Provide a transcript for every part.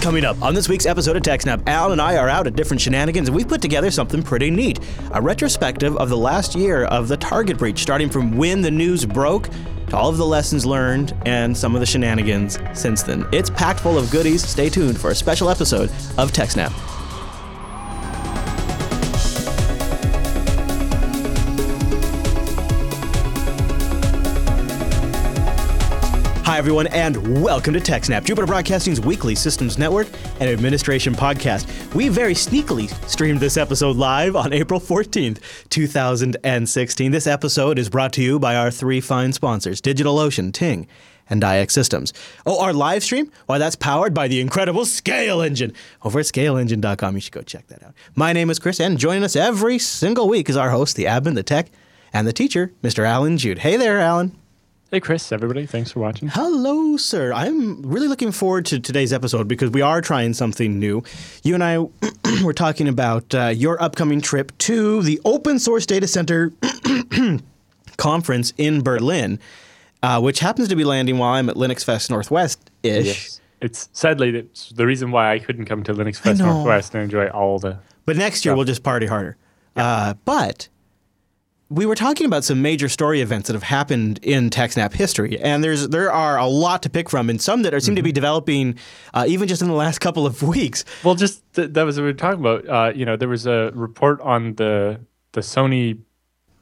Coming up on this week's episode of TechSnap, Al and I are out at different shenanigans, and we've put together something pretty neat a retrospective of the last year of the Target breach, starting from when the news broke to all of the lessons learned and some of the shenanigans since then. It's packed full of goodies. Stay tuned for a special episode of TechSnap. Everyone, and welcome to TechSnap, Jupiter Broadcasting's weekly systems network and administration podcast. We very sneakily streamed this episode live on April 14th, 2016. This episode is brought to you by our three fine sponsors DigitalOcean, Ting, and iXsystems. Oh, our live stream? Why, that's powered by the incredible ScaleEngine. Over at scaleengine.com, you should go check that out. My name is Chris, and joining us every single week is our host, the admin, the tech, and the teacher, Mr. Allan Jude. Hey there, Allan. Hey, Chris, everybody. Thanks for watching. Hello, sir. I'm really looking forward to today's episode because we are trying something new. You and I were talking about uh, your upcoming trip to the Open Source Data Center conference in Berlin, uh, which happens to be landing while I'm at LinuxFest Northwest ish. Yes. It's sadly it's the reason why I couldn't come to LinuxFest. Northwest and enjoy all the. But next year, Stuff. we'll just party harder. Uh, but we were talking about some major story events that have happened in TechSnap history, and there's there are a lot to pick from, and some that are, seem to be developing uh, even just in the last couple of weeks. Well, just th- that was what we were talking about. Uh, you know, there was a report on the the Sony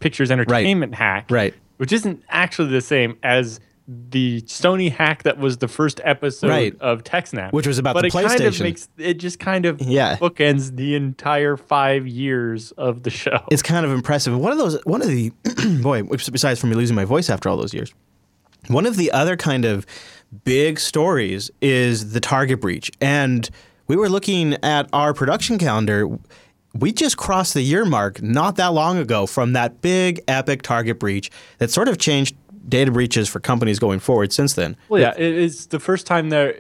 Pictures Entertainment hack, Right. Which isn't actually the same as the Sony hack that was the first episode Right. of TechSnap, Which was about but the it kind of PlayStation. makes it just kind of Yeah. bookends the entire five years of the show. It's kind of impressive. One of those, one of the, boy, besides from me losing my voice after all those years, one of the other kind of big stories is the Target breach. And we were looking at our production calendar. We just crossed the year mark not that long ago from that big, epic Target breach that sort of changed data breaches for companies going forward since then. Well, yeah, it is the first time there.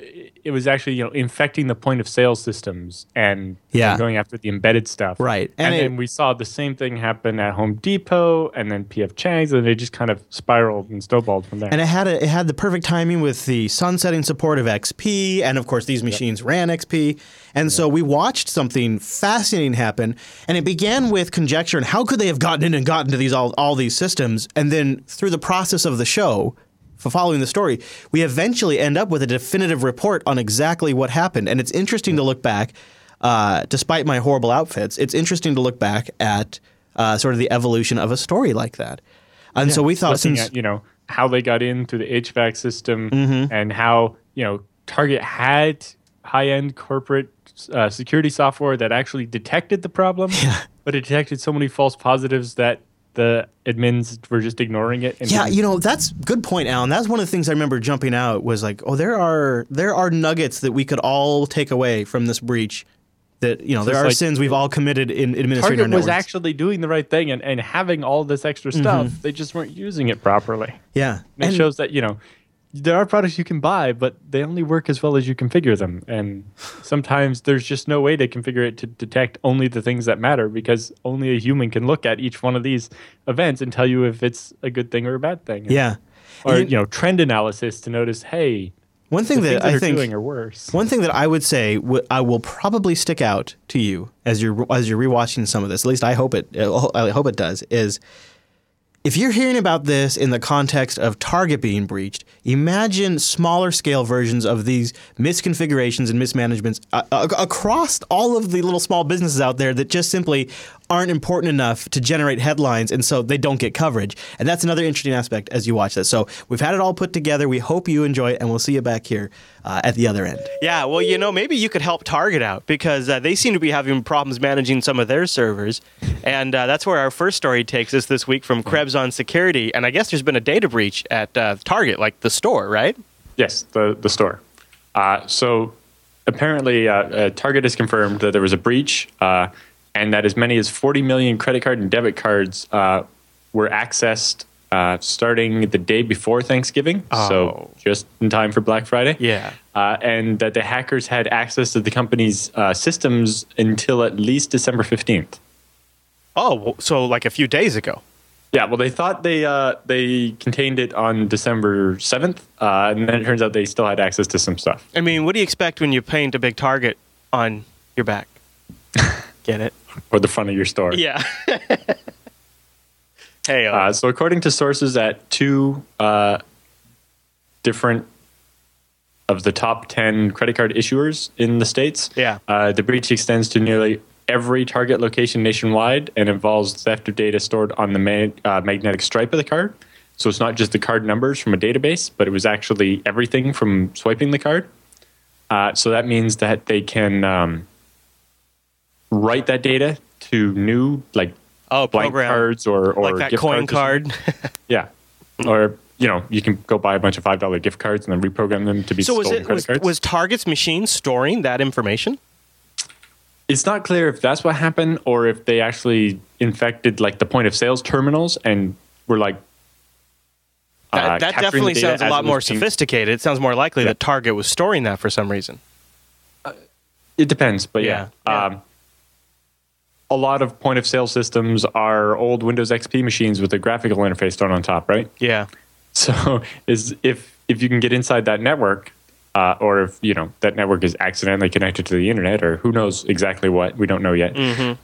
It was actually you know infecting the point of sale systems and Yeah. going after the embedded stuff. Right. and, And it- then we saw the same thing happen at Home Depot and then PF Chang's, and they just kind of spiraled and snowballed from there. And it had a, it had the perfect timing with the sunsetting support of XP, and of course these machines ran XP, and so we watched something fascinating happen, and it began with conjecture and how could they have gotten in and gotten to these all all these systems, and then through the process of the show. For following the story, we eventually end up with a definitive report on exactly what happened, and it's interesting to look back. Uh, despite my horrible outfits, it's interesting to look back at uh, sort of the evolution of a story like that. And so we thought, since at you know how they got in through the HVAC system Mm-hmm. and how you know Target had high-end corporate uh, security software that actually detected the problem, but it detected so many false positives that the admins were just ignoring it. And Yeah, you know that's good point, Allan. That's one of the things I remember jumping out was like, oh, there are there are nuggets that we could all take away from this breach. That you know, there are like- sins we've all committed in administrating our Target was actually doing the right thing and, and having all this extra stuff. Mm-hmm. They just weren't using it properly. yeah, And it shows that, you know, there are products you can buy, but they only work as well as you configure them. And sometimes there's just no way to configure it to detect only the things that matter because only a human can look at each one of these events and tell you if it's a good thing or a bad thing. yeah. Or, you know, trend analysis to notice, hey, One thing that that I think doing are worse. One thing that I would say w- I will probably stick out to you as you're as you're rewatching some of this. At least I hope it. I hope it does. Is if you're hearing about this in the context of Target being breached, imagine smaller scale versions of these misconfigurations and mismanagements uh, uh, across all of the little small businesses out there that just simply aren't important enough to generate headlines, and so they don't get coverage. And that's another interesting aspect as you watch this. So we've had it all put together. We hope you enjoy it, and we'll see you back here uh, at the other end. Yeah, well, you know, maybe you could help Target out because uh, they seem to be having problems managing some of their servers. And uh, that's where our first story takes us this week from Krebs on Security. And I guess there's been a data breach at uh, Target, like the store, right? Yes, the the store. Uh, so apparently, uh, uh, Target has confirmed that there was a breach, uh, and that as many as 40 million credit card and debit cards uh, were accessed uh, starting the day before Thanksgiving. Oh. So just in time for Black Friday. Yeah. Uh, and that the hackers had access to the company's uh, systems until at least December 15th. Oh, so like a few days ago. Yeah, well, they thought they uh, they contained it on December seventh, uh, and then it turns out they still had access to some stuff. I mean, what do you expect when you paint a big target on your back? Get it? Or the front of your store. Yeah. hey, uh, Uh, so, according to sources at two uh, different of the top 10 credit card issuers in the States, Yeah. uh, the breach extends to nearly every target location nationwide and involves theft of data stored on the mag- uh, magnetic stripe of the card. So, it's not just the card numbers from a database, but it was actually everything from swiping the card. Uh, so, that means that they can um, write that data to new, like, oh, blank program cards or, or like that gift coin cards card. Yeah. Or, you know, you can go buy a bunch of $5 gift cards and then reprogram them to be so was it credit was, was Target's machine storing that information? it's not clear if that's what happened or if they actually infected like the point of sales terminals and were like That, uh, that definitely sounds a lot more being- sophisticated. It sounds more likely Yeah. that Target was storing that for some reason. It depends, but yeah. Yeah, yeah. Um, a lot of point of sale systems are old Windows XP machines with a graphical interface thrown on top, right? Yeah. So is if if you can get inside that network, uh, or if you know that network is accidentally connected to the internet, or who knows exactly what we don't know yet.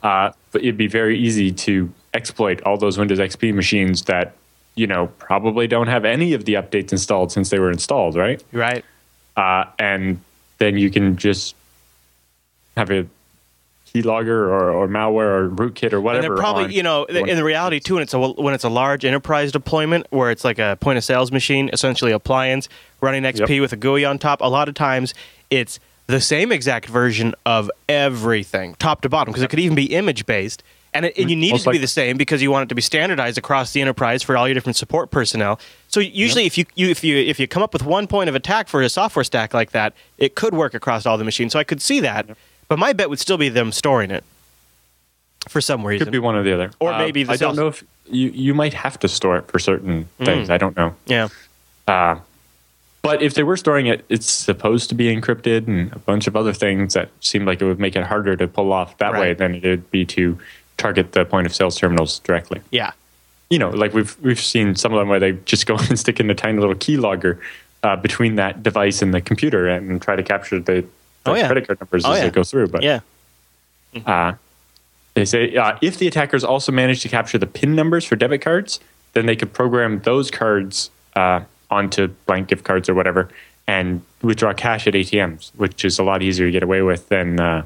Uh, but it'd be very easy to exploit all those Windows XP machines that you know probably don't have any of the updates installed since they were installed, right? Right. Uh, and then you can just have a keylogger or, or malware or rootkit or And whatever. they're probably, you know, in the reality too, when it's a when it's a large enterprise deployment where it's like a point of sales machine, essentially appliance running XP Yep. with a GUI on top. A lot of times, it's the same exact version of everything, top to bottom, because it could even be image based. And, it, and you mm, need it Most to be the same because you want it to be standardized across the enterprise for all your different support personnel. So usually, if you, you if you if you come up with one point of attack for a software stack like that, it could work across all the machines. So I could see that, but my bet would still be them storing it for some reason. Could be one or the other. Or Uh, maybe the I don't know if you you might have to store it for certain things. I don't know. yeah. Uh, but if they were storing it, it's supposed to be encrypted and a bunch of other things that seemed like it would make it harder to pull off that way than it would be to target the point of sales terminals directly. Yeah. You know, like we've we've seen some of them where they just go and stick in a tiny little keylogger uh, between that device and the computer and try to capture the, the Oh, yeah. credit card numbers Oh, as yeah. they go through. But Yeah. uh, they say uh, if the attackers also manage to capture the PIN numbers for debit cards, then they could program those cards uh, onto blank gift cards or whatever and withdraw cash at ATMs, which is a lot easier to get away with than, uh,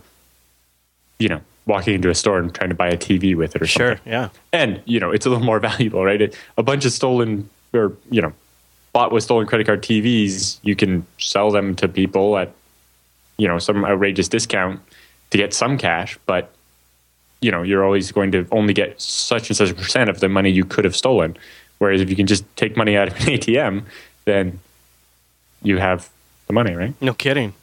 you know, walking into a store and trying to buy a TV with it or Sure. something. Yeah. And, you know, it's a little more valuable, right? It, a bunch of stolen or, you know, bought with stolen credit card TVs, you can sell them to people at, you know, some outrageous discount to get some cash, but you know, you're always going to only get such and such a percent of the money you could have stolen. Whereas if you can just take money out of an ATM, then you have the money, right? No kidding.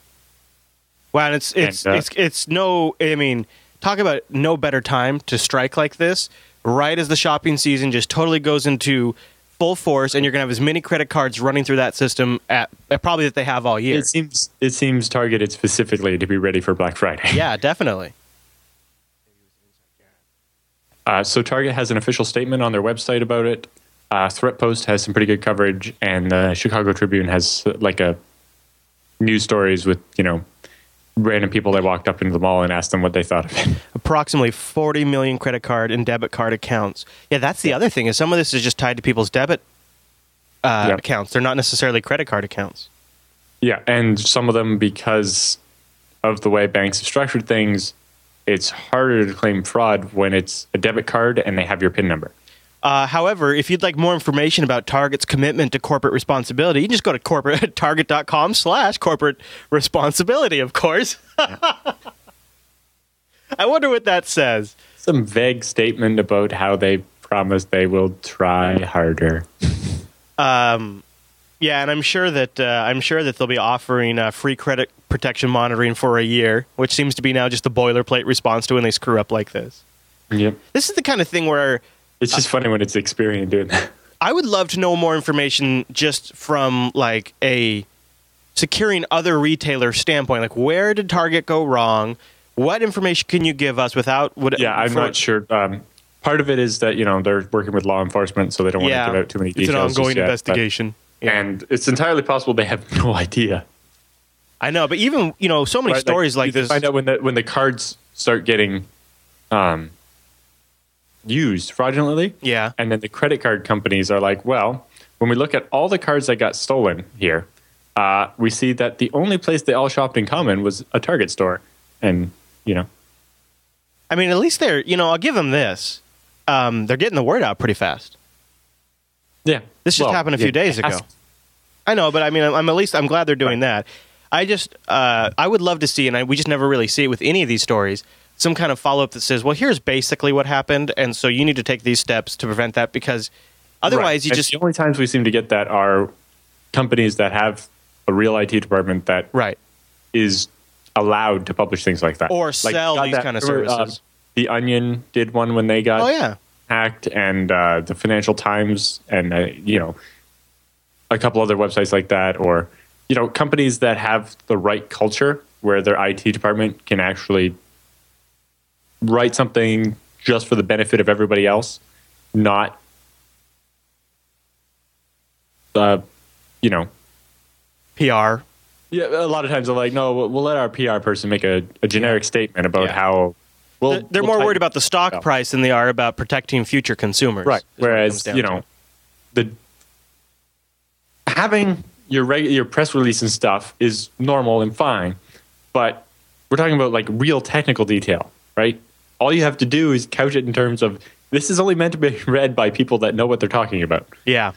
Wow, and it's it's And, uh, it's it's no. I mean, talk about no better time to strike like this. Right as the shopping season just totally goes into full force, and you're gonna have as many credit cards running through that system at, at probably that they have all year. It seems it seems targeted specifically to be ready for Black Friday. yeah, definitely. Uh, so Target has an official statement on their website about it. Uh, Threatpost has some pretty good coverage, and the Chicago Tribune has uh, like a news stories with you know random people that walked up into the mall and asked them what they thought of it. Approximately 40 million credit card and debit card accounts. Yeah, that's the other thing is some of this is just tied to people's debit uh, accounts. They're not necessarily credit card accounts. Yeah, and some of them because of the way banks have structured things, it's harder to claim fraud when it's a debit card and they have your PIN number. Uh, however, if you'd like more information about Target's commitment to corporate responsibility, you can just go to corporate target.com slash corporate responsibility, of course. I wonder what that says. Some vague statement about how they promise they will try harder. Um, yeah, and I'm sure that uh, I'm sure that they'll be offering uh, free credit protection monitoring for a year, which seems to be now just the boilerplate response to when they screw up like this. Yep. This is the kind of thing where It's just funny when it's Experian doing that. I would love to know more information just from like a securing other retailer standpoint. Like, where did Target go wrong? What information can you give us without? What, Yeah, I'm not sure. Um, part of it is that you know they're working with law enforcement, so they don't yeah, want to give out too many it's details. It's an ongoing yet, but- investigation. Yeah. and it's entirely possible they have no idea. I know, but even you know, so many Right, stories like, you this. Find out when the when the cards start getting um, used fraudulently, Yeah, and then the credit card companies are like, well, when we look at all the cards that got stolen here, uh, we see that the only place they all shopped in common was a Target store, and you know, I mean, at least they're you know, I'll give them this. Um, they're getting the word out pretty fast. yeah, This just happened a few days it has ago. I know, but I mean, I'm, I'm at least I'm glad they're doing that. I just uh, I would love to see, and I, we just never really see it with any of these stories. Some kind of follow up that says, "Well, here's basically what happened, and so you need to take these steps to prevent that because otherwise, Right. you And just the only times we seem to get that are companies that have a real IT department that right." is allowed to publish things like that Or Like, sell these that- kind of uh, services. the Onion did one when they got Oh yeah, hacked, and uh, the Financial Times, and uh, you know, a couple other websites like that, or you know, companies that have the right culture where their IT department can actually write something just for the benefit of everybody else, not, uh, you know, PR. yeah. A lot of times they're like, no, we'll, we'll let our PR person make a, a generic statement about Yeah. how. Well, They're, they're we'll more worried about the stock up. price than they are about protecting future consumers. right is what it comes whereas you to. know the having your reg- your press release and stuff is normal and fine but we're talking about like real technical detail right all you have to do is couch it in terms of this is only meant to be read by people that know what they're talking about Yeah.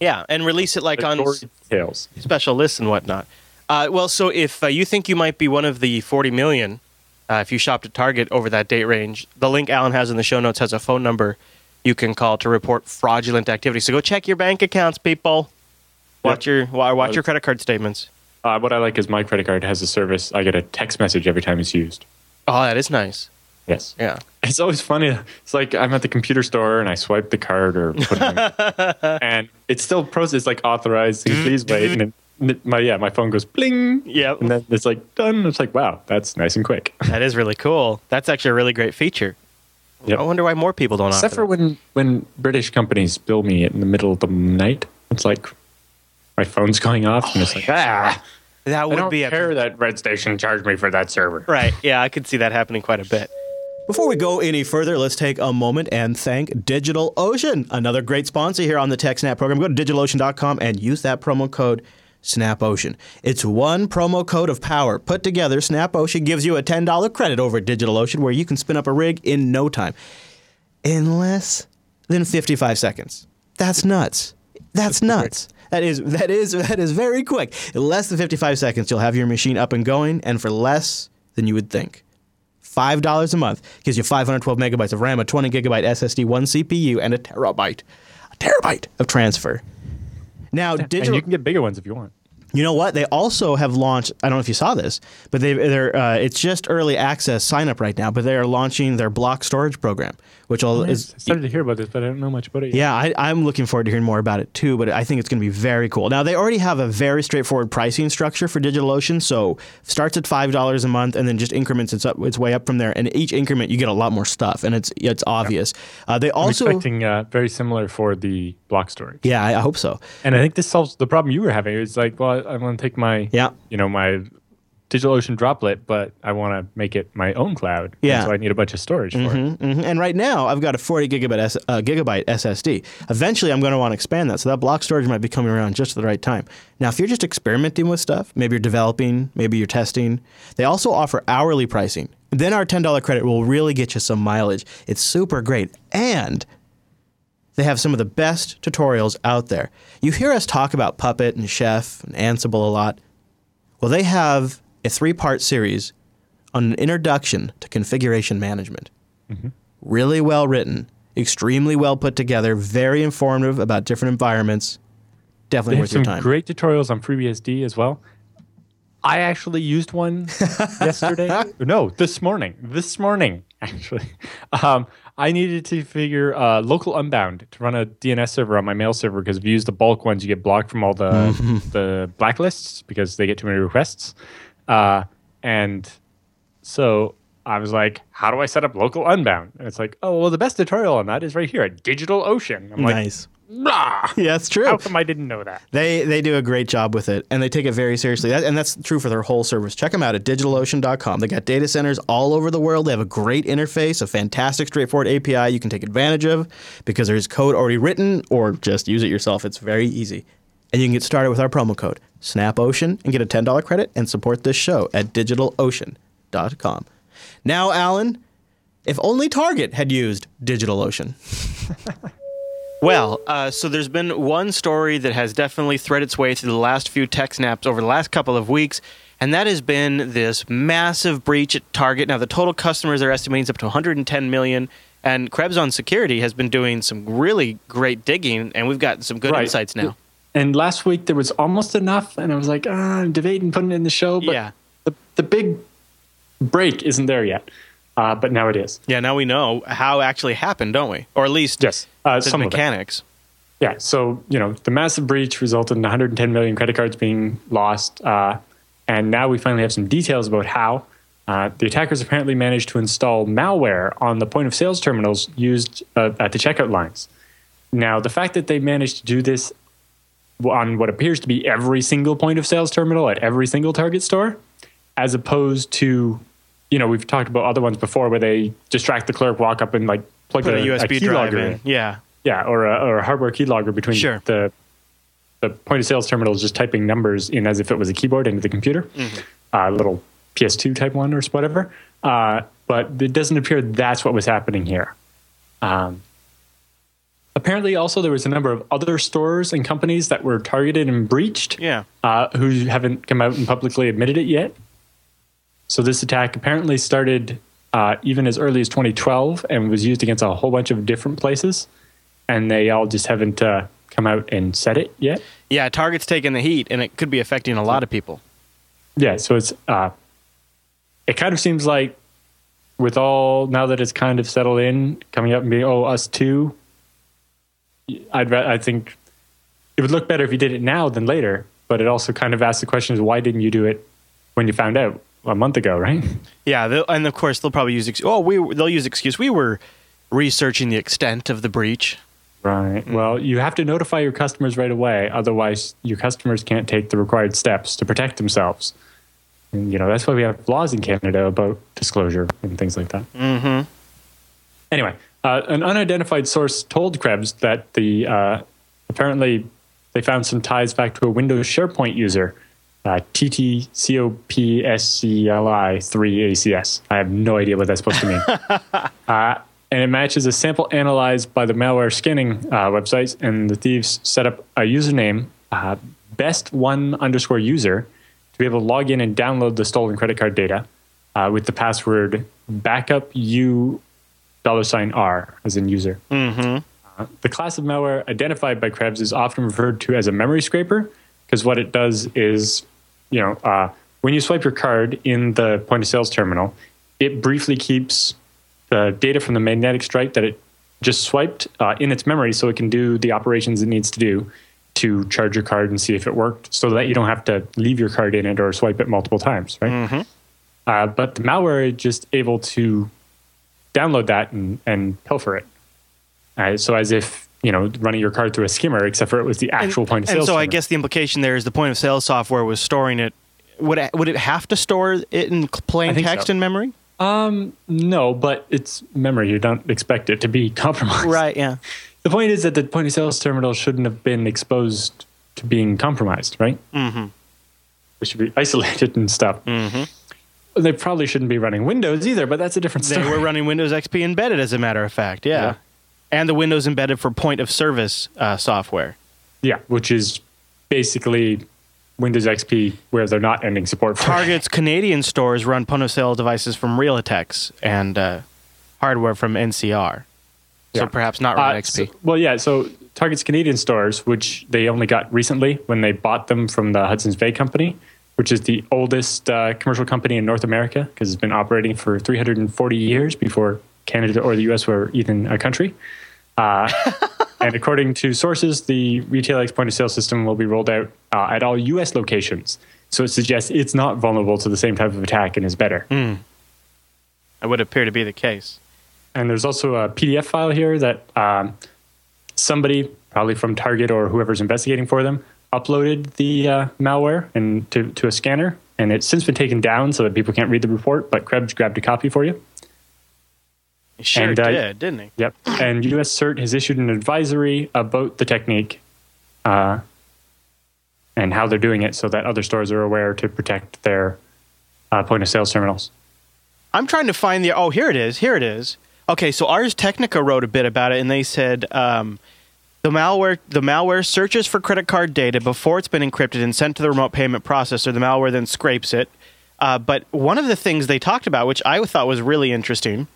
Yeah, and release it like The on s- special lists and whatnot. Uh, well, so if uh, you think you might be one of the 40 million, uh, if you shopped at Target over that date range, the link Allan has in the show notes has a phone number you can call to report fraudulent activity. So go check your bank accounts, people. Watch your watch your credit card statements. uh, what i like is my credit card has a service i get a text message every time it's used Oh, that is nice. yes Yeah. It's always funny. It's like I'm at the computer store and I swipe the card or put it in, and it's still processed like authorized. Please wait. And then my yeah, my phone goes bling. Yep. And then it's like done. It's like wow, that's nice and quick. That is really cool. That's actually a really great feature. Yep. I wonder why more people don't Except offer for when when British companies bill me in the middle of the night, it's like my phone's going off and it's like ah. That. That I would don't be a care that Redstation charged me for that server. right. Yeah, I could see that happening quite a bit. Before we go any further, let's take a moment and thank DigitalOcean, another great sponsor here on the TechSnap program. Go to digitalocean.com and use that promo code SnapOcean. It's one promo code of power put together. SnapOcean gives you a $10 credit over at DigitalOcean where you can spin up a rig in no time. In less than 55 seconds. That's nuts. That's nuts. That is that is that is very quick. In less than 55 seconds, you'll have your machine up and going, and for less than you would think. Five dollars a month gives you 512 megabytes of RAM, a 20 gigabyte SSD, one CPU, and a terabyte, a terabyte of transfer. Now, And digital. you can get bigger ones if you want. You know what? They also have launched. I don't know if you saw this, but they they're uh, it's just early access sign up right now. But they are launching their block storage program, which will is I started to hear about this, but I don't know much about it. Yet. yeah, I, I'm looking forward to hearing more about it too, but I think it's going to be very cool. Now, they already have a very straightforward pricing structure for DigitalOcean. So starts at $5 a month and then just increments its, up, its way up from there. And each increment, you get a lot more stuff, and it's it's obvious. Uh, they I'm also. expecting uh, very similar for the block storage. Yeah, I, I hope so. And I think this solves the problem you were having. It's like, well, I want to take my, Yeah. you know, my DigitalOcean droplet, but I want to make it my own cloud. Yeah. so I need a bunch of storage for it. hmm And right now, I've got a 40 gigabyte, S- uh, gigabyte SSD. Eventually, I'm going to want to expand that. So that block storage might be coming around just at the right time. Now, if you're just experimenting with stuff, maybe you're developing, maybe you're testing, they also offer hourly pricing. Then our $10 credit will really get you some mileage. It's super great. And they have some of the best tutorials out there. You hear us talk about Puppet and Chef and Ansible a lot. Well, they have a three part series on an introduction to configuration management. Really well written, extremely well put together, very informative about different environments. Definitely They worth your some time. great tutorials on FreeBSD as well. I actually used one yesterday. no, this morning. This morning, actually. Um, I needed to figure uh, local unbound to run a DNS server on my mail server because if you use the bulk ones, you get blocked from all the the blacklists because they get too many requests. Uh, and so I was like, how do I set up local unbound? And it's like, oh, well, the best tutorial on that is right here at DigitalOcean. I'm like, nice. Yeah, that's true. How come I didn't know that? They they do a great job with it, and they take it very seriously. That, and that's true for their whole service. Check them out at DigitalOcean.com. They got data centers all over the world. They have a great interface, a fantastic, straightforward API you can take advantage of because there's code already written, or just use it yourself. It's very easy, and you can get started with our promo code SnapOcean and get a ten dollar credit and support this show at DigitalOcean.com. Now, Allan, if only Target had used DigitalOcean. Well, uh, so there's been one story that has definitely threaded its way through the last few tech snaps over the last couple of weeks, and that has been this massive breach at Target. Now, the total customers are estimating is up to 110 million, and Krebs on Security has been doing some really great digging, and we've got some good Right. insights now. And last week there was almost enough, and I was like, ah, I'm debating putting it in the show, but Yeah. the, the big break isn't there yet. Uh, but now it is. Yeah, now we know how actually happened, don't we? Or at least Yes. Uh, some mechanics. Yeah. So, you know, the massive breach resulted in 110 million credit cards being lost. Uh, and now we finally have some details about how. Uh, the attackers apparently managed to install malware on the point of sales terminals used uh, at the checkout lines. Now, the fact that they managed to do this on what appears to be every single point of sales terminal at every single Target store, as opposed to, you know, we've talked about other ones before where they distract the clerk, walk up and like plug Put a, a, USB a drive in. in. Yeah. Yeah, or a, or a hardware keylogger between Sure. the the point of sales terminal is just typing numbers in as if it was a keyboard into the computer, a little PS2 type one or whatever. Uh, but it doesn't appear that's what was happening here. Um, apparently, also there was a number of other stores and companies that were targeted and breached Yeah. uh, who haven't come out and publicly admitted it yet. So this attack apparently started uh, even as early as 2012 and was used against a whole bunch of different places, and they all just haven't uh, come out and said it yet. Yeah, Target's taking the heat, and it could be affecting a lot of people. Yeah, so it's uh, it kind of seems like with all now that it's kind of settled in, coming up and being oh us too. I'd I think it would look better if you did it now than later, but it also kind of asks the question: is why didn't you do it when you found out a month ago, right? Yeah, and of course they'll probably use ex- oh we they'll use excuse we were researching the extent of the breach. Right. Well, you have to notify your customers right away, otherwise your customers can't take the required steps to protect themselves. And, you know that's why we have laws in Canada about disclosure and things like that. Mm-hmm. Anyway, uh, an unidentified source told Krebs that the uh, apparently they found some ties back to a Windows SharePoint user, uh, TTCOPSCLI3ACS. I have no idea what that's supposed to mean. uh, and it matches a sample analyzed by the malware scanning uh, websites, and the thieves set up a username, uh, best one underscore user, to be able to log in and download the stolen credit card data uh, with the password backup u dollar sign r as in user. Mm-hmm. Uh, the class of malware identified by Krebs is often referred to as a memory scraper because what it does is, you know, uh, when you swipe your card in the point of sales terminal, it briefly keeps the data from the magnetic stripe that it just swiped uh, in its memory so it can do the operations it needs to do to charge your card and see if it worked so that you don't have to leave your card in it or swipe it multiple times, right? Uh, but the malware is just able to download that and, and pilfer it. Uh, so as if you know running your card through a skimmer, except for it was the actual point of sale. and so I guess the implication there is the point of sale software was storing it. Would it, would it have to store it in plain text so. in memory? um no, but it's memory. You don't expect it to be compromised. Right. Yeah. The point is that the point of sales terminal shouldn't have been exposed to being compromised, right? Mm-hmm. It should be isolated and stuff. Mm-hmm. They probably shouldn't be running Windows either, but that's a different They story. were running Windows XP embedded, as a matter of fact. Yeah. Yeah. And the Windows embedded for point of service uh, software. yeah, which is basically Windows XP where they're not ending support for. Target's Canadian stores run point of sale devices from Retalix and uh, hardware from NCR. So Yeah. perhaps not run Uh, XP. so- well, yeah. So Target's Canadian stores, which they only got recently when they bought them from the Hudson's Bay Company, which is the oldest uh, commercial company in North America because it's been operating for 340 years before Canada or the U.S. were even a country. Uh, and according to sources, the Retalix point of sale system will be rolled out uh, at all U.S. locations. So it suggests it's not vulnerable to the same type of attack and is better. That would appear to be the case. And there's also a PDF file here that um, somebody, probably from Target or whoever's investigating for them, uploaded the uh, malware and to, to a scanner. And it's since been taken down so that people can't read the report, but Krebs grabbed a copy for you. He sure And, uh, did, didn't he? Yep. And US CERT has issued an advisory about the technique uh, and how they're doing it so that other stores are aware to protect their uh, point of sales terminals. I'm trying to find the. Oh, here it is. Here it is. Okay, so Ars Technica wrote a bit about it, and they said um, the malware the malware searches for credit card data before it's been encrypted and sent to the remote payment processor. The malware then scrapes it. Uh, but one of the things they talked about, which I thought was really interesting,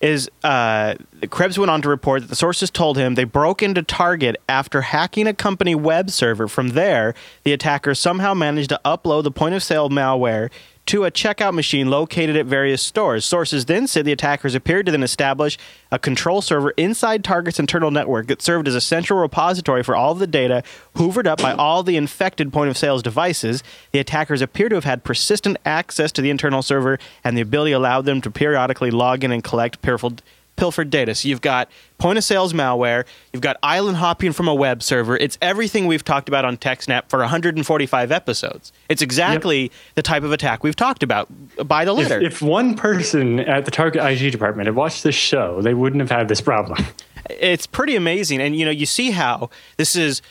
is uh, Krebs went on to report that the sources told him they broke into Target after hacking a company web server. From there, the attacker somehow managed to upload the point of sale malware to a checkout machine located at various stores. Sources then said the attackers appeared to then establish a control server inside Target's internal network that served as a central repository for all of the data hoovered up by all the infected point of sales devices. The attackers appear to have had persistent access to the internal server, and the ability allowed them to periodically log in and collect pilfered pilfered data. So you've got point of sales malware, you've got island hopping from a web server. It's everything we've talked about on TechSnap for 145 episodes. It's exactly the type of attack we've talked about by the If, letter. if one person at the Target IG department had watched this show, they wouldn't have had this problem. it's pretty amazing and you know you see how this is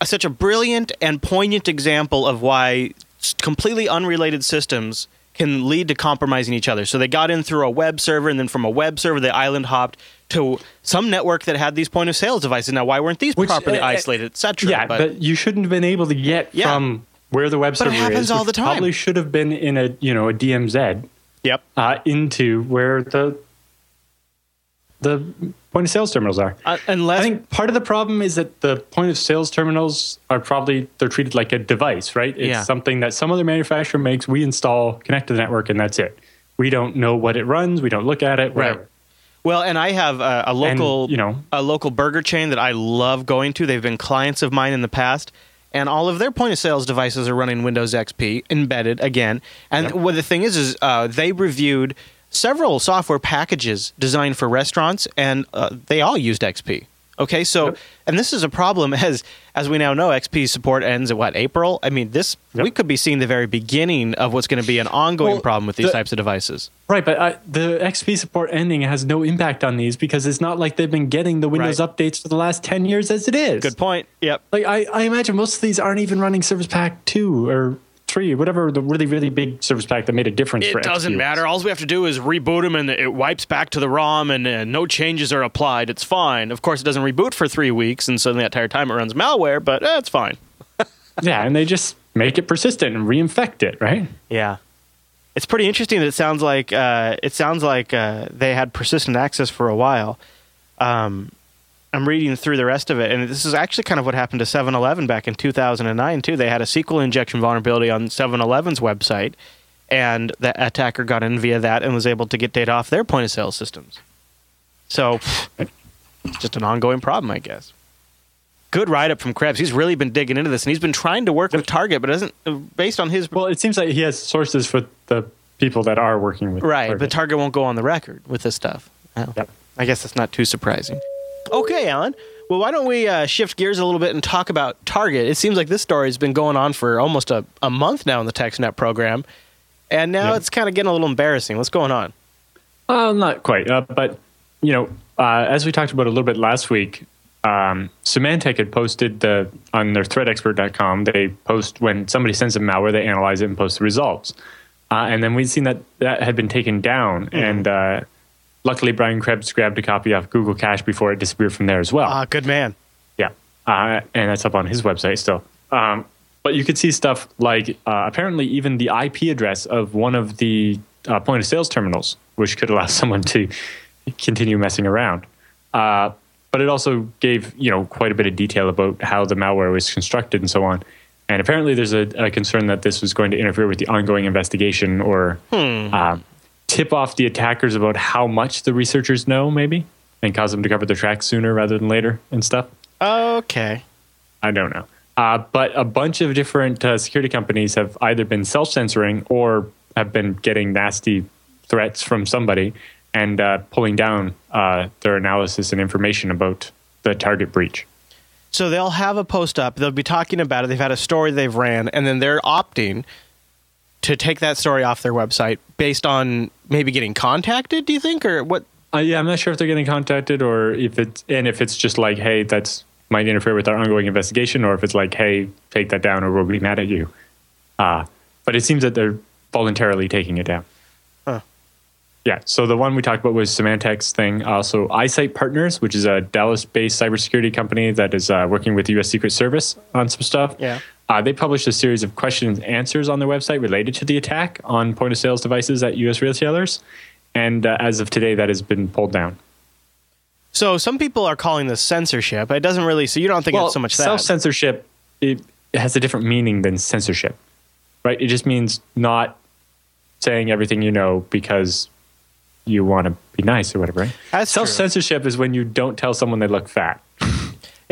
a, such a brilliant and poignant example of why completely unrelated systems can lead to compromising each other so they got in through a web server and then from a web server they island hopped to some network that had these point of sales devices now why weren't these Which, properly uh, uh, isolated etc yeah, but, you shouldn't have been able to get Yeah. from where the web But it server happens is. all the time. Probably should have been in a you know a DMZ yep uh, into where the the point of sales terminals are. uh, unless I think part of the problem is that the point of sales terminals are probably they're treated like a device, right? It's Yeah. something that some other manufacturer makes. We install, connect to the network, and that's it. We don't know what it runs. We don't look at it. Whatever. Well, and I have a, a local, you know- a local burger chain that I love going to. They've been clients of mine in the past, and all of their point of sales devices are running Windows XP embedded again. And Yep. what the thing is, is uh, they reviewed several software packages designed for restaurants, and uh, they all used XP. Okay, so Yep. and this is a problem as as we now know, XP support ends at what April. I mean, this Yep. we could be seeing the very beginning of what's going to be an ongoing Well, problem with these the- types of devices. Right, but uh, the XP support ending has no impact on these because it's not like they've been getting the Windows Right. updates for the last ten years as it is. Good point. Yep. Like I, I imagine most of these aren't even running Service Pack two or three, whatever the really really big Service Pack that made a difference. for It doesn't XP matter. All we have to do is reboot them, and it wipes back to the ROM, and uh, no changes are applied. It's fine. Of course, it doesn't reboot for three weeks, and so the entire time it runs malware, but uh, it's fine. Yeah, and they just make it persistent and reinfect it, right? Yeah, it's pretty interesting. That it sounds like uh, it sounds like uh, they had persistent access for a while. Um, I'm reading through the rest of it, and this is actually kind of what happened to 7-Eleven back in 2009 too. They had a SQL injection vulnerability on 7-Eleven's website, and the attacker got in via that and was able to get data off their point of sale systems. So, it's just an ongoing problem, I guess. Good write up from Krebs. He's really been digging into this, and he's been trying to work with Target, but doesn't. Based on his Well, it seems like he has sources for the people that are working with. Right, Target. but Target won't go on the record with this stuff. Oh. Yep. I guess that's not too surprising. Okay, Allan. Well, why don't we uh, shift gears a little bit and talk about Target? It seems like this story has been going on for almost a, a month now in the TechSnap program, and now Yeah. it's kind of getting a little embarrassing. What's going on? Well, not quite. Uh, but, you know, uh, as we talked about a little bit last week, um, Symantec had posted the, on their threatexpert.com, they post when somebody sends them malware, they analyze it and post the results. Uh, and then we'd seen that that had been taken down. And uh, luckily, Brian Krebs grabbed a copy off Google Cache before it disappeared from there as well. Ah, good man. Yeah, uh, and that's up on his website still. Um, but you could see stuff like uh, apparently even the IP address of one of the uh, point of sales terminals, which could allow someone to continue messing around. Uh, but it also gave you know quite a bit of detail about how the malware was constructed and so on. And apparently, there's a, a concern that this was going to interfere with the ongoing investigation or uh, tip off the attackers about how much the researchers know, maybe, and cause them to cover their tracks sooner rather than later and stuff. Okay. I don't know. Uh, but a bunch of different uh, security companies have either been self censoring or have been getting nasty threats from somebody and uh, pulling down uh, their analysis and information about the target breach. So they'll have a post up. They'll be talking about it. They've had a story they've ran, and then they're opting to take that story off their website based on maybe getting contacted. Do you think, or what? Uh, yeah, I'm not sure if they're getting contacted or if it's and if it's just like, hey, that's might interfere with our ongoing investigation, or if it's like, hey, take that down, or we'll be mad at you. Uh, but it seems that they're voluntarily taking it down. Huh. Yeah. So the one we talked about was Symantec's thing. Also, iSIGHT Partners, which is a Dallas-based cybersecurity company that is uh, working with the U.S. Secret Service on some stuff. Yeah. Uh, they published a series of questions and answers on their website related to the attack on point of sales devices at U.S. retailers. And uh, as of today, that has been pulled down. So some people are calling this censorship. It doesn't really. So you don't think it's so much that. self censorship it, it has a different meaning than censorship, right? It just means not saying everything you know because you want to be nice or whatever. Right? Self censorship is when you don't tell someone they look fat.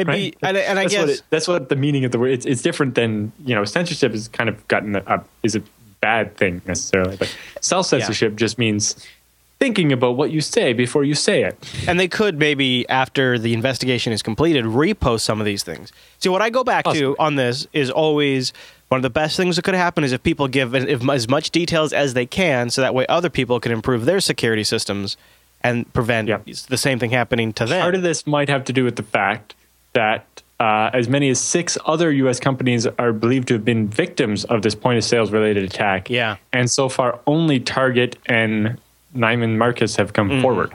It'd Right? be, and, and I that's guess what it, that's what the meaning of the word. It's, it's different than you know. Censorship is kind of gotten up is a bad thing necessarily, but self censorship just means thinking about what you say before you say it. And they could maybe, after the investigation is completed, repost some of these things. See, what I go back Possibly. to on this is always one of the best things that could happen is if people give as much details as they can, so that way other people can improve their security systems and prevent Yep. the same thing happening to them. Part of this might have to do with the fact that uh, as many as six other U.S. companies are believed to have been victims of this point of sales related attack. Yeah. And so far, only Target and Neiman Marcus have come Mm-hmm. forward.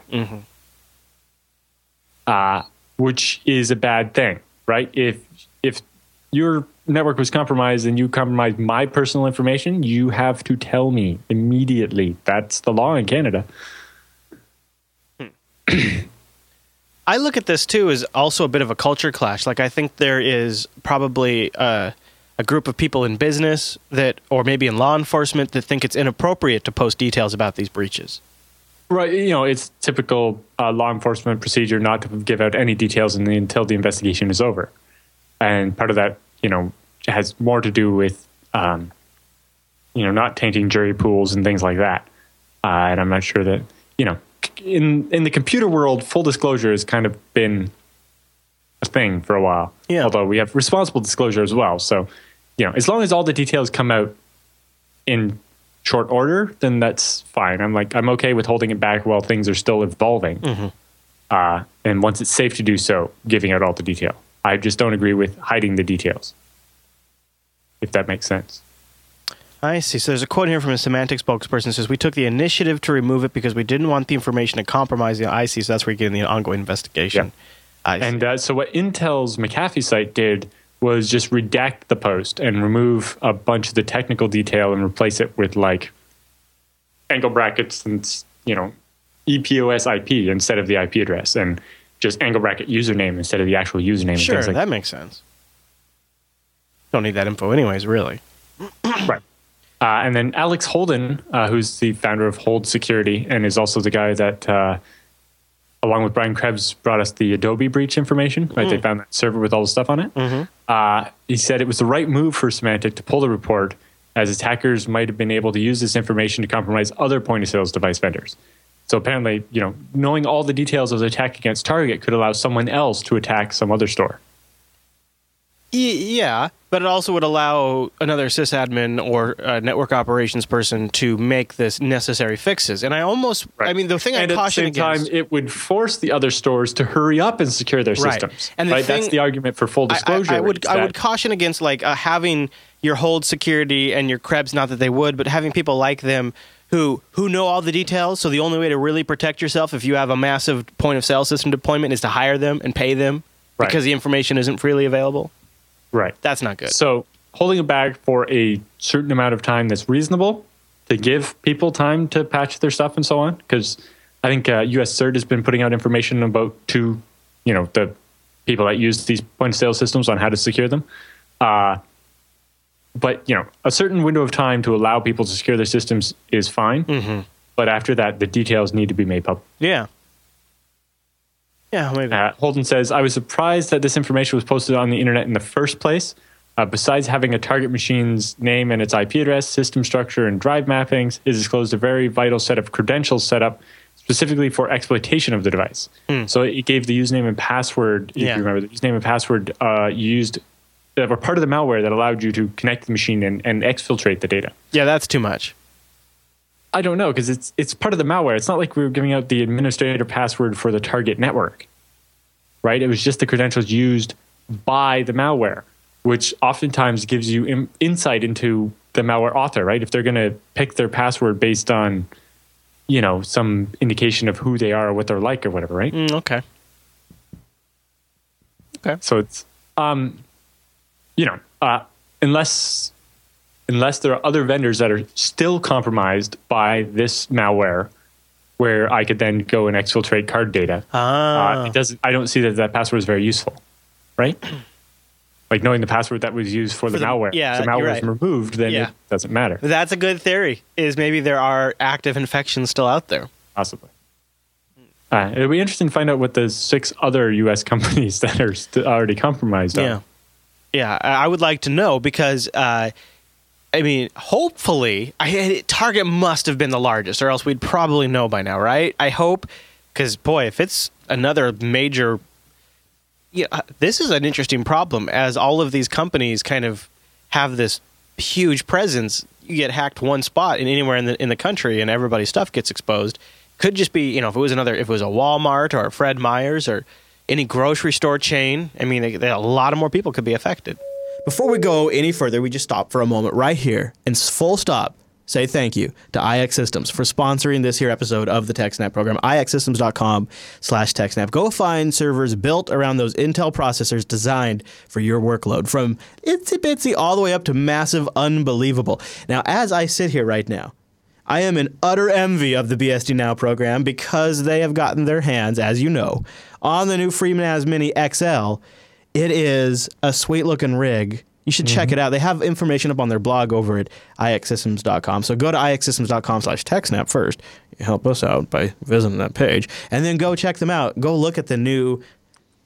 Uh, which is a bad thing, right? If if your network was compromised and you compromised my personal information, you have to tell me immediately. That's the law in Canada. I look at this too as also a bit of a culture clash. Like I think there is probably a, a group of people in business that, or maybe in law enforcement, that think it's inappropriate to post details about these breaches. Right, you know, it's typical uh, law enforcement procedure not to give out any details the, until the investigation is over, and part of that, you know, has more to do with, um, you know, not tainting jury pools and things like that. Uh, and I'm not sure that, you know, in in the computer world, full disclosure has kind of been a thing for a while. Yeah. Although we have responsible disclosure as well, so you know, as long as all the details come out in short order, then that's fine. I'm like, I'm okay with holding it back while things are still evolving. Uh, and once it's safe to do so, giving out all the detail. I just don't agree with hiding the details. If that makes sense. I see. So there's a quote here from a Symantec spokesperson that says, We took the initiative to remove it because we didn't want the information to compromise the IC. So that's where you get in the ongoing investigation. See. And uh, so what Intel's McAfee site did was just redact the post and remove a bunch of the technical detail and replace it with like angle brackets and you know EPOS IP instead of the IP address and just angle bracket username instead of the actual username. sure, like that makes sense. Don't need that info, anyways, really. Right. Uh, and then Alex Holden, uh, who's the founder of Hold Security and is also the guy that, uh, along with Brian Krebs, brought us the Adobe breach information. Right, they found that server with all the stuff on it. Uh, he said it was the right move for Symantec to pull the report, as attackers might have been able to use this information to compromise other point of sales device vendors. So apparently, you know, knowing all the details of the attack against Target could allow someone else to attack some other store. Yeah, but it also would allow another sysadmin or a network operations person to make this necessary fixes. And I almost, I mean, the thing I and at the caution same against. time, it would force the other stores to hurry up and secure their Right. systems. And the right? that's the argument for full disclosure. I, I would, I would caution against like uh, having your hold security and your Krebs. Not that they would, but having people like them who who know all the details. So the only way to really protect yourself if you have a massive point of sale system deployment is to hire them and pay them Right. because the information isn't freely available. Right. That's not good. So holding it back for a certain amount of time that's reasonable to give people time to patch their stuff and so on. Because I think uh, U.S. CERT has been putting out information about to, you know, the people that use these point of sale systems on how to secure them. Uh, but you know, a certain window of time to allow people to secure their systems is fine. But after that, the details need to be made public. yeah. Yeah, maybe. Uh, Holden says, I was surprised that this information was posted on the internet in the first place. Uh, besides having a target machine's name and its IP address, system structure, and drive mappings, it disclosed a very vital set of credentials set up specifically for exploitation of the device. So it gave the username and password. If Yeah. you remember, the username and password uh, used that were part of the malware that allowed you to connect the machine and, and exfiltrate the data. Yeah, that's too much. I don't know because it's it's part of the malware. It's not like we were giving out the administrator password for the target network, right? It was just the credentials used by the malware, which oftentimes gives you in, insight into the malware author, right? If they're going to pick their password based on, you know, some indication of who they are or what they're like or whatever, right? Mm, okay. Okay. So it's, um, you know, uh, unless unless there are other vendors that are still compromised by this malware, where I could then go and exfiltrate card data. Ah. Uh, it doesn't. I don't see that that password is very useful, right? like knowing the password that was used for, the, the- malware. yeah, if the malware right. is removed, then Yeah. it doesn't matter. That's a good theory. Is maybe there are active infections still out there. Possibly. Uh, it'll be interesting to find out what the six other U.S. companies that are st- already compromised Yeah. are. Yeah, I I would like to know because uh, I mean, hopefully, I, Target must have been the largest, or else we'd probably know by now, right? I hope, because boy, if it's another major, yeah, uh, this is an interesting problem as all of these companies kind of have this huge presence. You get hacked one spot in anywhere in the in the country, and everybody's stuff gets exposed. Could just be, you know, if it was another, if it was a Walmart or a Fred Meyer's or any grocery store chain. I mean, they, they- a lot of more people could be affected. Before we go any further, we just stop for a moment right here and full stop. Say thank you to iXsystems for sponsoring this here episode of the TechSnap program. IXsystems.com slash TechSnap. Go find servers built around those Intel processors designed for your workload from itsy bitsy all the way up to massive unbelievable. Now, as I sit here right now, I am in utter envy of the BSD Now program because they have gotten their hands, as you know, on the new FreeNAS Mini XL. It is a sweet looking rig. You should check it out. They have information up on their blog over at ixsystems.com. So go to ixsystems.com slash techsnap first. Help us out by visiting that page. And then go check them out. Go look at the new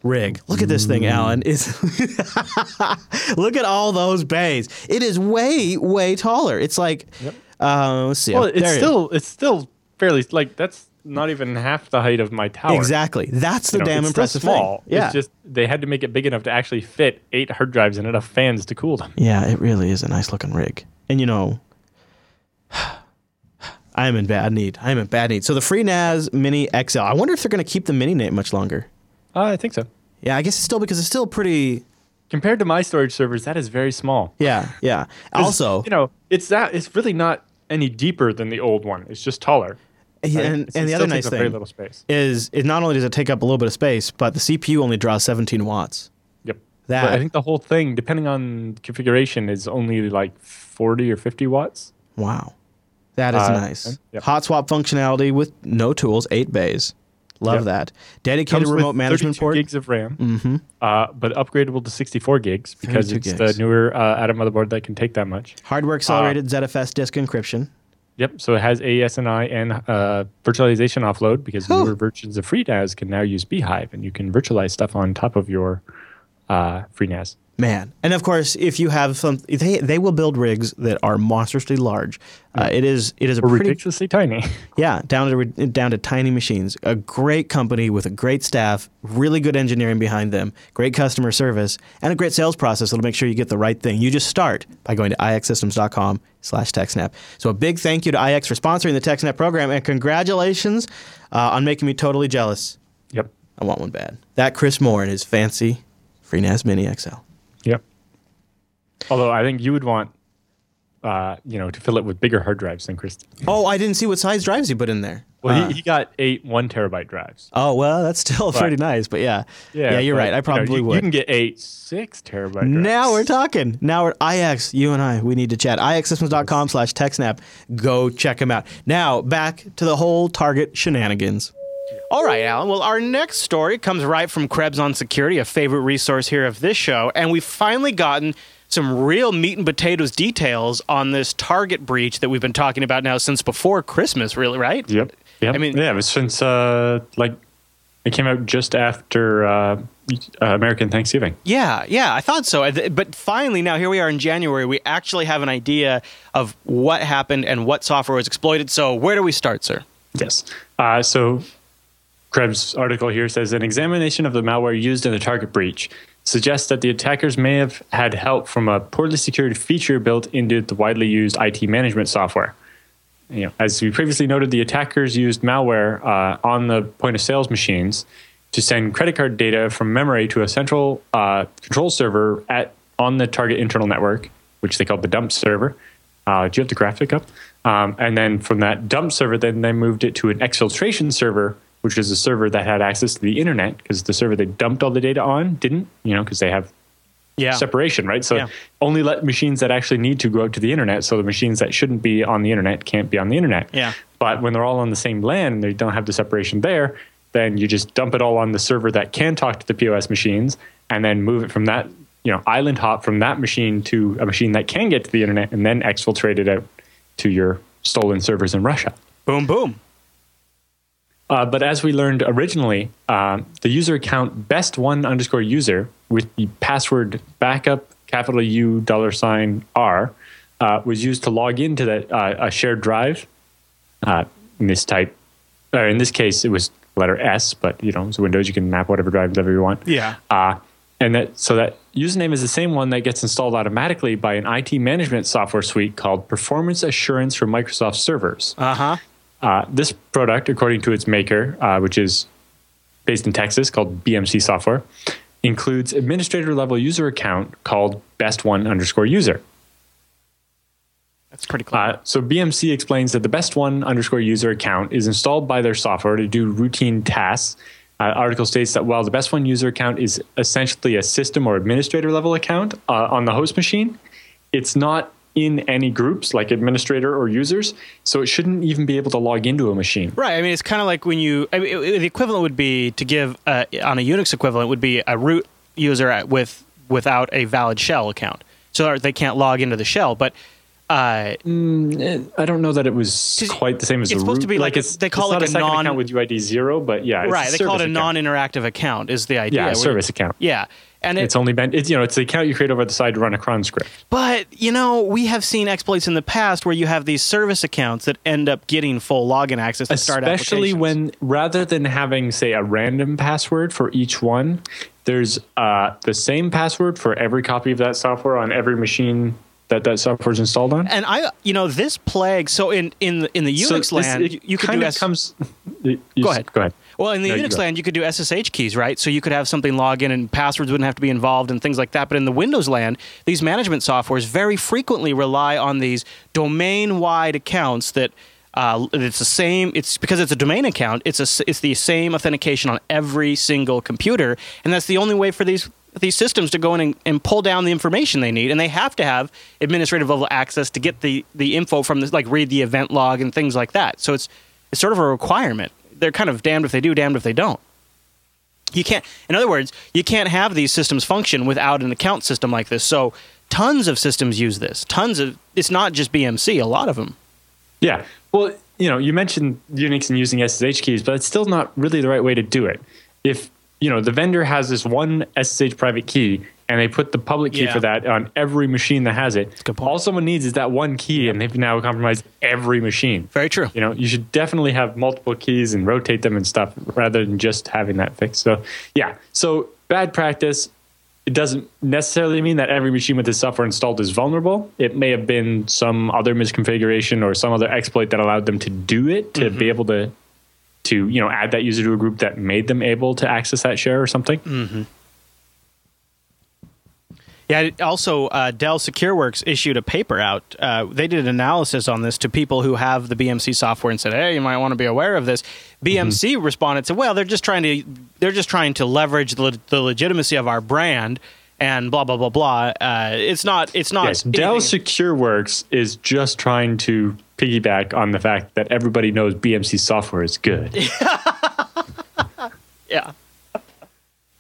rig. Look at this thing, Allan. Is Look at all those bays. It is way, way taller. It's like, uh, let's see. Well, There it's still it's still fairly like that's not even half the height of my tower. Exactly. That's the You know, damn impressive small. thing. Yeah. It's just they had to make it big enough to actually fit eight hard drives and enough fans to cool them. yeah, it really is a nice looking rig. And you know, I am in bad need. I am in bad need. So the FreeNAS Mini XL. I wonder if they're going to keep the mini name much longer. Uh, I think so. Yeah, I guess it's still because it's still pretty. Compared to my storage servers, that is very small. Yeah, yeah. Also, you know, it's that it's really not any deeper than the old one. It's just taller. Yeah, right? and, and the other nice thing is it not only does it take up a little bit of space, but the CPU only draws 17 watts. Yep. That- But I think the whole thing, depending on configuration, is only like 40 or 50 watts. Wow. That is Uh, nice. yep. Hot swap functionality with no tools, eight bays. Love Yep. that. Dedicated Comes remote management 32 port. gigs of RAM, mm-hmm. uh, but upgradable to 64 gigs because it's gigs. the newer uh, Atom motherboard that can take that much. Hardware accelerated ZFS disk encryption. Yep. So it has AES-NI and uh, virtualization offload because newer versions of FreeNAS can now use bhyve, and you can virtualize stuff on top of your uh, FreeNAS. Man, and of course, if you have some, they they will build rigs that are monstrously large. Uh, it is it is a pretty ridiculously tiny. yeah down to down to tiny machines. A great company with a great staff, really good engineering behind them, great customer service, and a great sales process that'll make sure you get the right thing. You just start by going to ixsystems.com slash TechSnap. So a big thank you to IX for sponsoring the TechSnap program, and congratulations uh, on making me totally jealous. yep. I want one bad. That Chris Moore and his fancy FreeNAS Mini XL. Yep. Although I think you would want, uh, you know, to fill it with bigger hard drives than Chris. Oh, I didn't see what size drives you put in there. Well, Uh, he, he got eight one terabyte drives. oh, well, that's still But- pretty nice, but yeah. Yeah, you're but, right. I you know, probably you, would. You can get eight six terabyte. Drives. now we're talking. Now we're IX, you and I, we need to chat. IXsystems.com slash TechSnap. Go check him out. Now, back to the whole Target shenanigans. All right, Allan. Well, our next story comes right from Krebs on Security, a favorite resource here of this show, and we've finally gotten some real meat and potatoes details on this Target breach that we've been talking about now since before Christmas, really, right? Yep. Yep. I mean- yeah, it was since uh, like it came out just after uh, uh, American Thanksgiving. Yeah, yeah, I thought so. But finally, now here we are in January. We actually have an idea of what happened and what software was exploited. So, where do we start, sir? Yes. Uh, so, Krebs' article here says an examination of the malware used in the target breach suggests that the attackers may have had help from a poorly secured feature built into the widely used IT management software. You know, as we previously noted, the attackers used malware uh, on the point of sales machines to send credit card data from memory to a central uh, control server at on the target internal network, which they called the dump server. Uh, do you have the graphic up? Um, and then from that dump server, then they moved it to an exfiltration server, which is a server that had access to the internet because the server they dumped all the data on didn't, you know, because they have Yeah. separation, right? So Yeah. only let machines that actually need to go out to the internet. So the machines that shouldn't be on the internet can't be on the internet. Yeah. But when they're all on the same LAN and they don't have the separation there, then you just dump it all on the server that can talk to the POS machines and then move it from that, you know, island hop from that machine to a machine that can get to the internet and then exfiltrate it out to your stolen servers in Russia. Boom, boom. Uh, but as we learned originally, um, the user account best one underscore user with the password backup capital U dollar sign R uh, was used to log into that uh, a shared drive. Uh, in this type, or in this case, it was letter S, but you know, it's Windows. You can map whatever drive whatever you want. Yeah. Uh, and that so that username is the same one that gets installed automatically by an IT management software suite called Performance Assurance for Microsoft Servers. Uh huh. Uh, this product, according to its maker, uh, which is based in Texas, called BMC Software, includes administrator level user account called best one underscore user. That's pretty clever. Uh, so BMC explains that the best one underscore user account is installed by their software to do routine tasks. Uh, article states that while the best one user account is essentially a system or administrator level account uh, on the host machine, it's not in any groups like administrator or users, so it shouldn't even be able to log into a machine. Right. I mean, it's kind of like when you. I mean, it- the equivalent would be to give uh, on a Unix equivalent would be a root user at- with without a valid shell account, so they can't log into the shell. But uh, I don't know that it was quite the same as it's a supposed root. to be like a- it's, they call it's it not a a non account with UID zero, but yeah, it's right. They call it a account. non-interactive account is the idea. yeah, a service account. Yeah, and It's only been it's you know it's the account you create over the side to run a cron script. But, you know, we have seen exploits in the past where you have these service accounts that end up getting full login access to start especially when rather than having say a random password for each one there's uh, the same password for every copy of that software on every machine that that software is installed on and I, you know, this plague. So in in the, in the So Unix this- land, it you, you could kind do of S- comes you- you Go ahead. go ahead Well, in the No, Unix land, you could do SSH keys, right? So you could have something log in and passwords wouldn't have to be involved and things like that. But in the Windows land, these management softwares very frequently rely on these domain-wide accounts that uh, it's the same. It's because it's a domain account. It's a it's the same authentication on every single computer, and that's the only way for these these systems to go in and, and pull down the information they need. And they have to have administrative level access to get the the info from this, like read the event log and things like that. So it's it's sort of a requirement. They're kind of damned if they do, damned if they don't. You can't, in other words, you can't have these systems function without an account system like this. So tons of systems use this. Tons of, it's not just BMC, a lot of them. Yeah. Well, you know, you mentioned Unix and using SSH keys, but it's still not really the right way to do it. If, you know, the vendor has this one SSH private key and they put the public key Yeah. for that on every machine that has it, a all someone needs is that one key and they've now compromised every machine. Very true. You know, you should definitely have multiple keys and rotate them and stuff rather than just having that fixed. So, yeah. So, bad practice. It doesn't necessarily mean that every machine with this software installed is vulnerable. It may have been some other misconfiguration or some other exploit that allowed them to do it to be mm-hmm. able to to you know add that user to a group that made them able to access that share or something. Mm-hmm. Yeah. Also, uh, Dell SecureWorks issued a paper out. Uh, they did an analysis on this to people who have the BMC software and said, "Hey, you might want to be aware of this." BMC responded said, "Well, they're just trying to they're just trying to leverage the, the legitimacy of our brand." And blah blah blah blah. Uh, it's not. It's not. Yes, Dell SecureWorks is just trying to piggyback on the fact that everybody knows BMC software is good. Yeah.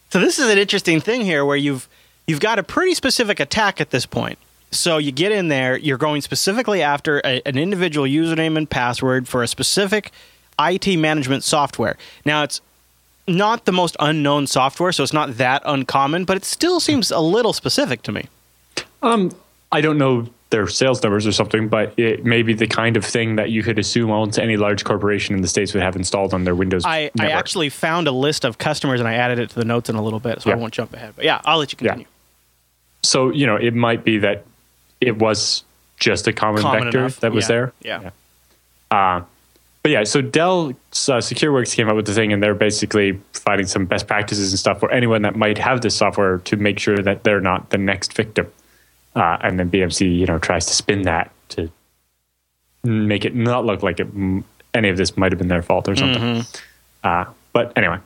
So this is an interesting thing here where you've you've got a pretty specific attack at this point. So you get in there, you're going specifically after a, an individual username and password for a specific IT management software. Now it's not the most unknown software, so it's not that uncommon, but it still seems a little specific to me. Um, I don't know their sales numbers or something, but it may be the kind of thing that you could assume almost any large corporation in the states would have installed on their Windows. I, I actually found a list of customers and I added it to the notes in a little bit, so I won't jump ahead. But yeah, I'll let you Yeah. So you know it might be that it was just a common, Common vector enough. that was Yeah. there. Yeah. Uh, but yeah, so Dell uh, SecureWorks came up with the thing, and they're basically providing some best practices and stuff for anyone that might have this software to make sure that they're not the next victim. Uh, and then BMC, you know, tries to spin that to make it not look like it, any of this might have been their fault or something. Uh, but anyway,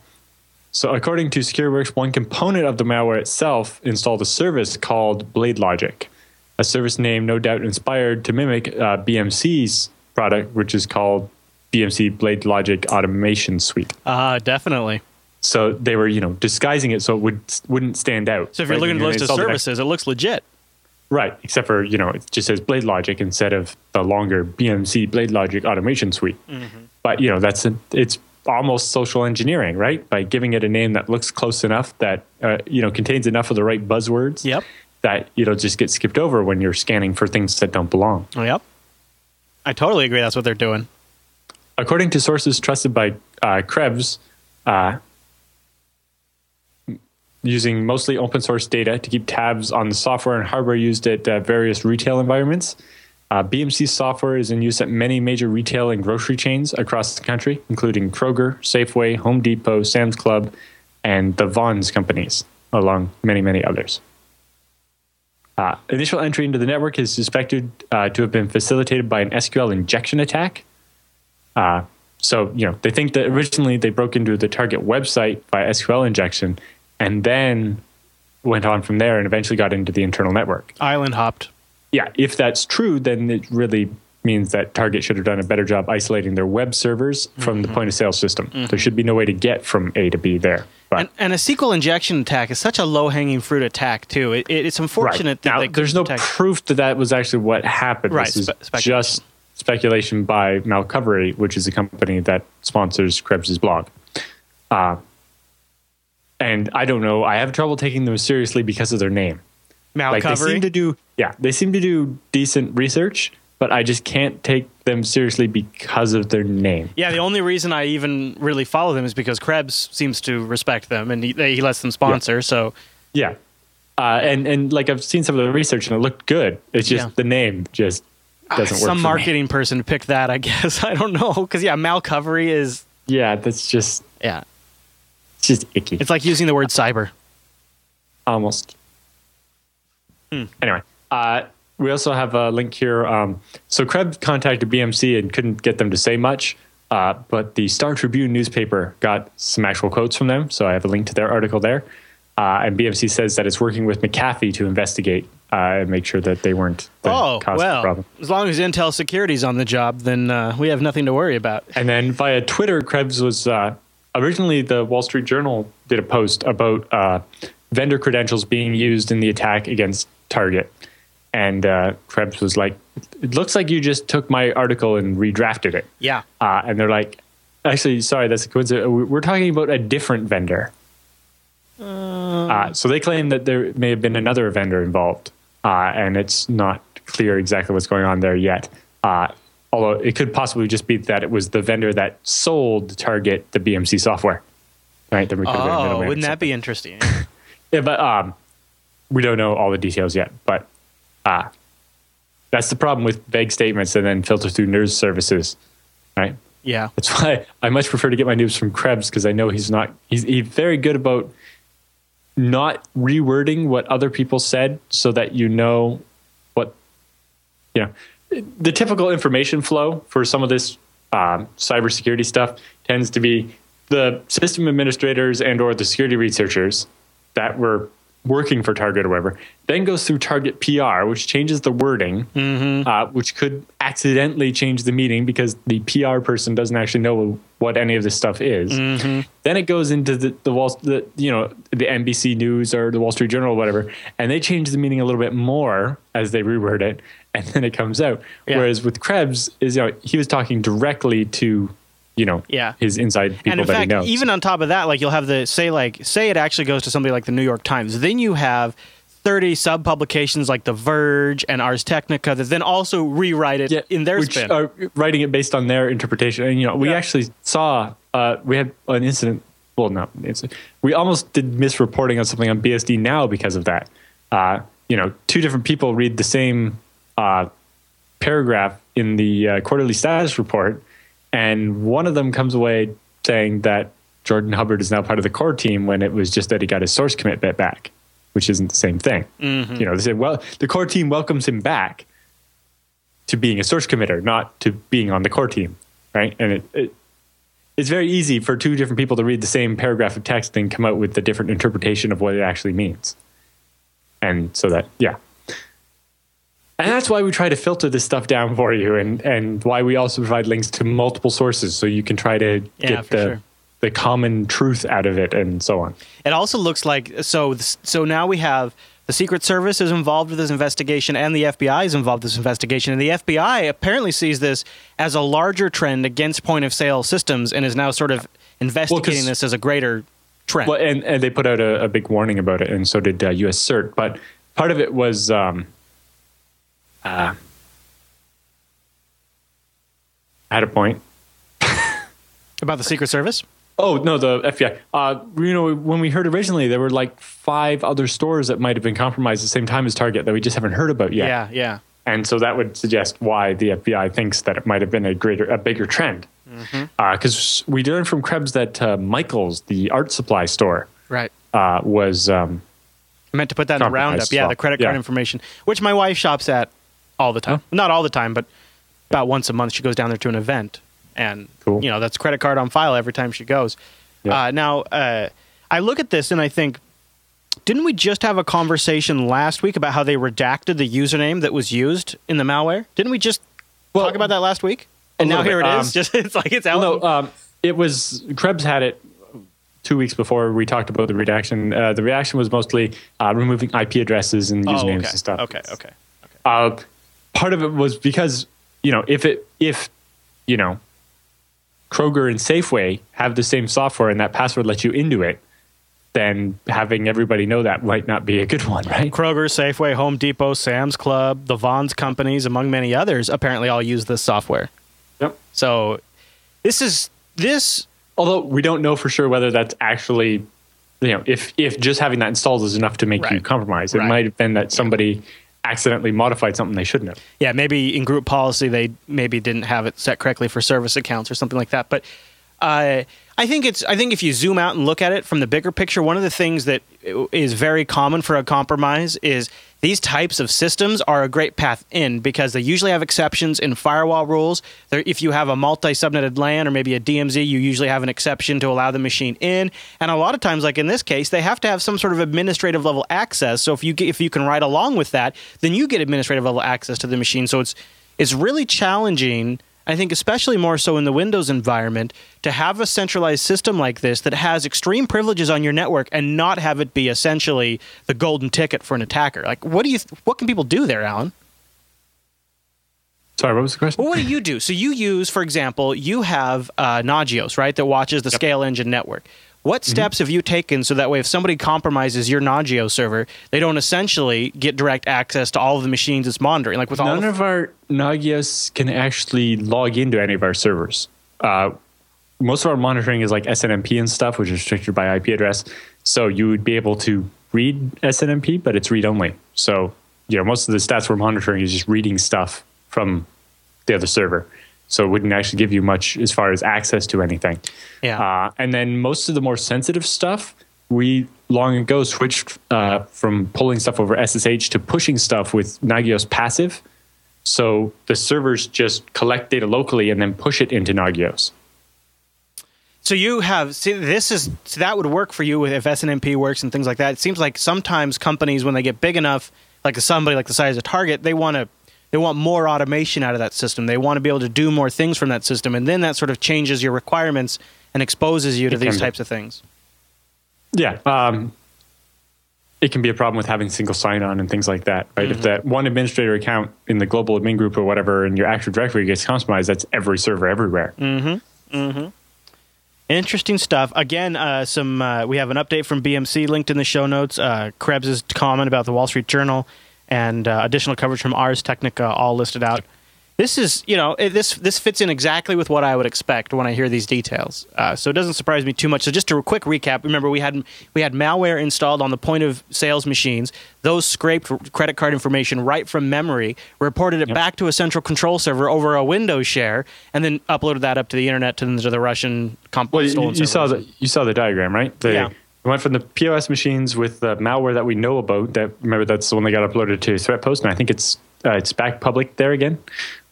so according to SecureWorks, one component of the malware itself installed a service called BladeLogic, a service name no doubt inspired to mimic uh, BMC's product, which is called BMC BladeLogic Automation Suite. Uh, definitely. So they were, you know, disguising it so it would wouldn't stand out. So if you're right? looking at the list of install the next- services, it looks legit. right? Except for you know, it just says BladeLogic instead of the longer BMC BladeLogic Automation Suite. But you know, that's a, it's almost social engineering, right? By giving it a name that looks close enough that uh, you know contains enough of the right buzzwords. Yep. That you know just get skipped over when you're scanning for things that don't belong. Yep. I totally agree. That's what they're doing. According to sources trusted by uh, Krebs, uh, using mostly open source data to keep tabs on the software and hardware used at uh, various retail environments. Uh, BMC software is in use at many major retail and grocery chains across the country, including Kroger, Safeway, Home Depot, Sam's Club, and the Vons companies, along many, many others. Uh, initial entry into the network is suspected uh, to have been facilitated by an SQL injection attack. Uh, so, you know, they think that originally they broke into the target website by SQL injection and then went on from there and eventually got into the internal network. Island hopped. Yeah, if that's true, then it really means that Target should have done a better job isolating their web servers from the point of sale system. There should be no way to get from A to B there. And, and a SQL injection attack is such a low hanging fruit attack, too. It, it, it's unfortunate that now, there's no couldn't proof that that was actually what happened. Right, This is spe- speculation. just speculation by Malcovery, which is a company that sponsors Krebs's blog. Uh, and I don't know. I have trouble taking them seriously because of their name. Like they Malcovery. seem to do, yeah, they seem to do decent research, but I just can't take them seriously because of their name. Yeah, the only reason I even really follow them is because Krebs seems to respect them and he, he lets them sponsor. So Yeah. Uh, and and like I've seen some of the research and it looked good. It's just Yeah. the name just doesn't work. some for me. marketing person picked that, I guess. I don't know. Because, yeah, Malcovery is, Yeah, that's just yeah, it's just icky. it's like using the word cyber. almost. Hmm. Anyway, uh, we also have a link here. Um, so Krebs contacted BMC and couldn't get them to say much, uh, but the Star Tribune newspaper got some actual quotes from them. So I have a link to their article there. Uh, and BMC says that it's working with McAfee to investigate uh, and make sure that they weren't the Oh, cause of the problem. as long as Intel Security's on the job, then uh, we have nothing to worry about. And then via Twitter, Krebs was uh, originally the Wall Street Journal did a post about uh, vendor credentials being used in the attack against Target. And uh, Krebs was like, It looks like you just took my article and redrafted it. Yeah. Uh, and they're like, Actually, sorry, that's a coincidence. We're talking about a different vendor. Uh, so they claim that there may have been another vendor involved, uh, and it's not clear exactly what's going on there yet. Uh, although it could possibly just be that it was the vendor that sold Target the BMC software. Right? Could have been a Oh, wouldn't that be interesting? Yeah, but um, we don't know all the details yet. But uh, that's the problem with vague statements and then filter through news services, right? yeah. That's why I much prefer to get my news from Krebs because I know he's not he's, he's very good about not rewording what other people said so that you know what you know the typical information flow for some of this um, cybersecurity stuff tends to be the system administrators and or the security researchers that were working for Target or whatever, then goes through Target PR, which changes the wording, uh, which could accidentally change the meaning because the PR person doesn't actually know what any of this stuff is. Then it goes into the, the Wall, the, you know, the NBC News or the Wall Street Journal or whatever, and they change the meaning a little bit more as they reword it, and then it comes out. Yeah. Whereas with Krebs, is you know he was talking directly to you know, Yeah. his inside people and in that he fact, knows. even on top of that, like you'll have the say like say it actually goes to somebody like the New York Times. Then you have 30 sub publications like The Verge and Ars Technica that then also rewrite it in their which spin. are writing it based on their interpretation. And you know, we Yeah. actually saw uh, we had an incident. Well, no, we almost did misreporting on something on BSD now because of that. Uh, you know, two different people read the same uh, paragraph in the uh, quarterly status report, and one of them comes away saying that Jordan Hubbard is now part of the core team when it was just that he got his source commit bit back, which isn't the same thing. Mm-hmm. You know, they said, well, the core team welcomes him back to being a source committer, not to being on the core team, right? And it, it it's very easy for two different people to read the same paragraph of text and come out with a different interpretation of what it actually means. And so that, yeah. And that's why we try to filter this stuff down for you and, and why we also provide links to multiple sources so you can try to Yeah, get the, sure. the common truth out of it and so on. It also looks like so. So now we have the Secret Service is involved with this investigation, and the FBI is involved with this investigation. And the FBI apparently sees this as a larger trend against point of sale systems, and is now sort of investigating this as a greater trend. Well, and, and they put out a, a big warning about it, and so did uh, U.S. CERT. But part of it was, um, uh, I had a point. About the Secret Service. Oh no, the FBI. Uh, you know, when we heard originally, there were like five other stores that might have been compromised at the same time as Target that we just haven't heard about yet. Yeah, yeah. And so that would suggest why the FBI thinks that it might have been a greater, a bigger trend. Because we learned from Krebs that uh, Michaels, the art supply store, Right. uh, was um, I meant to put that in the roundup. Yeah, well. the credit card Yeah. information, which my wife shops at all the time. Not all the time, but about once a month she goes down there to an event, and Cool. you know that's credit card on file every time she goes. Yeah. Uh, now, uh, I look at this and I think, didn't we just have a conversation last week about how they redacted the username that was used in the malware? Didn't we just Well, talk about that last week? And now here bit. it is. Um, just it's like it's out. Well, no, um, it was Krebs had it two weeks before we talked about the redaction. Uh, the reaction was mostly uh, removing IP addresses and oh, usernames okay. and stuff. Okay, okay. Uh, part of it was because you know if it if you know Kroger and Safeway have the same software and that password lets you into it, then having everybody know that might not be a good one, right? Kroger, Safeway, Home Depot, Sam's Club, the Vons companies, among many others, apparently all use this software. Yep. So this is this Although we don't know for sure whether that's actually, you know, if if just having that installed is enough to make you compromise. It Right. might have been that somebody accidentally modified something they shouldn't have. yeah, maybe in group policy they maybe didn't have it set correctly for service accounts or something like that. But uh, I think it's I think if you zoom out and look at it from the bigger picture, one of the things that is very common for a compromise is these types of systems are a great path in because they usually have exceptions in firewall rules. There, if you have a multi-subnetted LAN or maybe a DMZ, you usually have an exception to allow the machine in. And a lot of times, like in this case, they have to have some sort of administrative level access. So if you get, if you can ride along with that, then you get administrative level access to the machine. So it's it's really challenging. I think especially more so in the Windows environment to have a centralized system like this that has extreme privileges on your network and not have it be essentially the golden ticket for an attacker. Like what do you what can people do there, Allan? Sorry, what was the question? Well, what do you do? So you use, for example, you have uh, Nagios, right, that watches the ScaleEngine network. What steps have you taken so that way if somebody compromises your Nagios server, they don't essentially get direct access to all of the machines it's monitoring? Like with all None the of our Nagios can actually log into any of our servers. Uh, most of our monitoring is like SNMP and stuff, which is restricted by IP address. So you would be able to read SNMP, but it's read only. So you know most of the stats we're monitoring is just reading stuff from the other server. So it wouldn't actually give you much as far as access to anything. Yeah. Uh, and then most of the more sensitive stuff, we long ago switched uh, from pulling stuff over SSH to pushing stuff with Nagios passive. So the servers just collect data locally and then push it into Nagios. So you have see this is so that would work for you with if SNMP works and things like that. It seems like sometimes companies when they get big enough, like somebody like the size of Target, they want to they want more automation out of that system. They want to be able to do more things from that system, and then that sort of changes your requirements and exposes you to It these be. types of things. Yeah. Um, it can be a problem with having single sign-on and things like that, right? If that one administrator account in the global admin group or whatever, and your Active Directory gets compromised, that's every server everywhere. Mm-hmm. Mm-hmm. Interesting stuff. Again, uh, some uh, we have an update from BMC linked in the show notes. Uh, Krebs' comment about the Wall Street Journal and uh, additional coverage from Ars Technica all listed out. This is, you know, it, this this fits in exactly with what I would expect when I hear these details. Uh, so it doesn't surprise me too much. So just a quick recap. Remember, we had we had malware installed on the point of sales machines. Those scraped credit card information right from memory, reported it back to a central control server over a Windows share, and then uploaded that up to the internet to, to the Russian comp- Well, you, stolen you saw the you saw the diagram, right? They Yeah. Went from the POS machines with the malware that we know about. That remember that's the one that got uploaded to Threatpost, and I think it's uh, it's back public there again.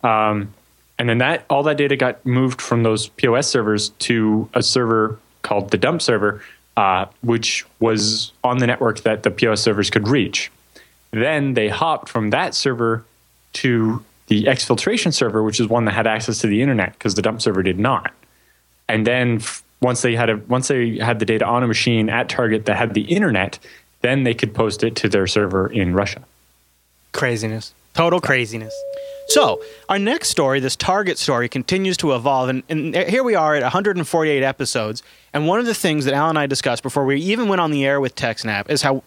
Um, and then that all that data got moved from those POS servers to a server called the dump server, uh, which was on the network that the POS servers could reach. Then they hopped from that server to the exfiltration server, which is one that had access to the internet because the dump server did not. And then once they had a once they had the data on a machine at Target that had the internet, then they could post it to their server in Russia. Craziness. Total craziness. So, our next story, this Target story, continues to evolve. And, and here we are at 148 episodes. And one of the things that Al and I discussed before we even went on the air with TechSnap is how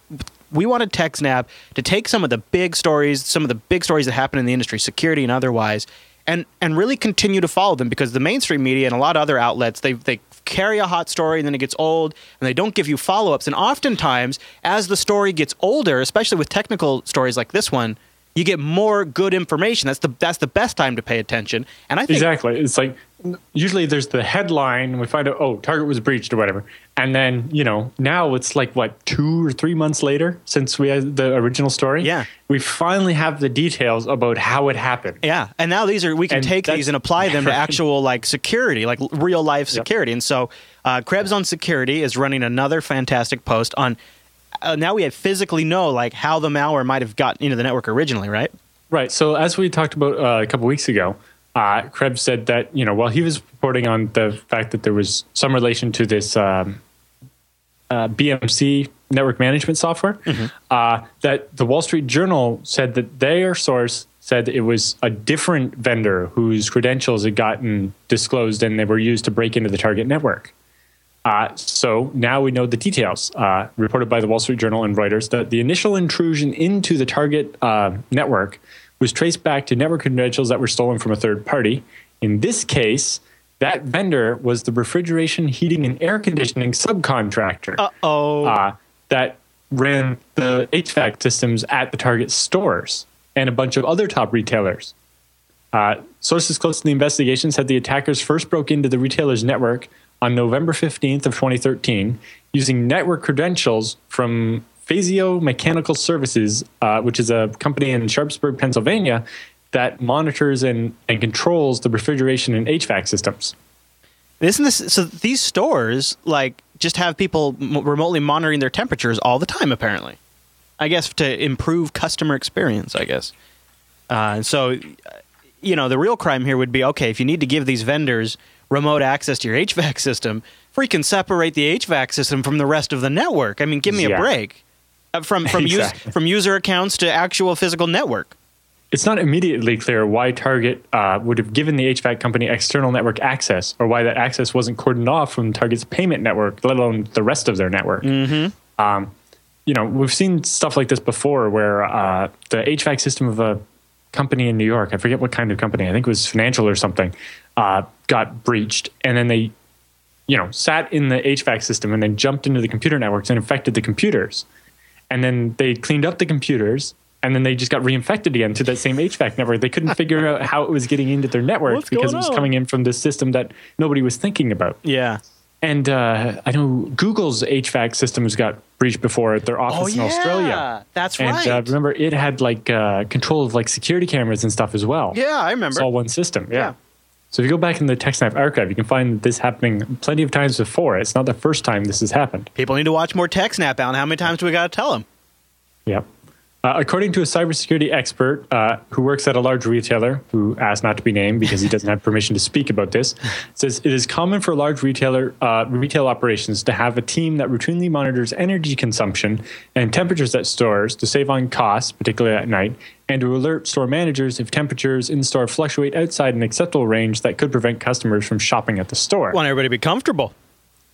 we wanted TechSnap to take some of the big stories, some of the big stories that happen in the industry, security and otherwise, and, and really continue to follow them because the mainstream media and a lot of other outlets, they, they carry a hot story and then it gets old and they don't give you follow ups. And oftentimes, as the story gets older, especially with technical stories like this one, you get more good information. That's the that's the best time to pay attention. And I think Exactly. It's like usually there's the headline we find out oh Target was breached or whatever. And then, you know, now it's like what, 2 or 3 months later since we had the original story? Yeah. We finally have the details about how it happened. Yeah, and now these are we can And take these and apply them to actual like security, like real life security. And so, uh, Krebs on security is running another fantastic post on. Uh, now we have physically know like how the malware might have gotten into the network originally, right? Right. So as we talked about uh, a couple weeks ago, uh, Krebs said that you know while he was reporting on the fact that there was some relation to this um, uh, BMC network management software, uh, that the Wall Street Journal said that their source said it was a different vendor whose credentials had gotten disclosed and they were used to break into the target network. Uh, so now we know the details. Uh, reported by the Wall Street Journal and Reuters that the initial intrusion into the target uh, network was traced back to network credentials that were stolen from a third party. In this case, that vendor was the refrigeration, heating, and air conditioning subcontractor Oh, uh, that ran the HVAC systems at the Target stores and a bunch of other top retailers. Uh, sources close to the investigation said the attackers first broke into the retailer's network on November 15th of 2013 using network credentials from Fazio Mechanical Services, uh, which is a company in Sharpsburg, Pennsylvania, that monitors and, and controls the refrigeration and HVAC systems. isn't this so? These stores like just have people m- remotely monitoring their temperatures all the time. Apparently, I guess to improve customer experience. I guess. Uh, and so, uh, you know, the real crime here would be okay if you need to give these vendors remote access to your HVAC system, freaking separate the HVAC system from the rest of the network. I mean, give me a break. Uh, from from Exactly. use, from user accounts to actual physical network. It's not immediately clear why Target uh, would have given the HVAC company external network access, or why that access wasn't cordoned off from Target's payment network, let alone the rest of their network. Mm-hmm. Um, you know, we've seen stuff like this before, where uh, the HVAC system of a company in New York, I forget what kind of company, I think it was financial or something, uh, got breached, and then they, you know, sat in the HVAC system and then jumped into the computer networks and infected the computers and then they cleaned up the computers and then they just got reinfected again to that same HVAC network. They couldn't figure out how it was getting into their network What's because it was on? coming in from this system that nobody was thinking about. Yeah. And uh, I know Google's HVAC systems got breached before at their office in Australia. Oh, That's And right. uh, remember, it had like uh, control of like security cameras and stuff as well. yeah, I remember. It's all one system. Yeah. Yeah. So if you go back in the TechSnap archive, you can find this happening plenty of times before. It's not the first time this has happened. People need to watch more TechSnap, Allan. How many times do we got to tell them? Yep. Uh, according to a cybersecurity expert uh, who works at a large retailer, who asked not to be named because he doesn't have permission to speak about this, says it is common for large retailer uh, retail operations to have a team that routinely monitors energy consumption and temperatures at stores to save on costs, particularly at night, and to alert store managers if temperatures in store fluctuate outside an acceptable range that could prevent customers from shopping at the store. Want everybody to be comfortable.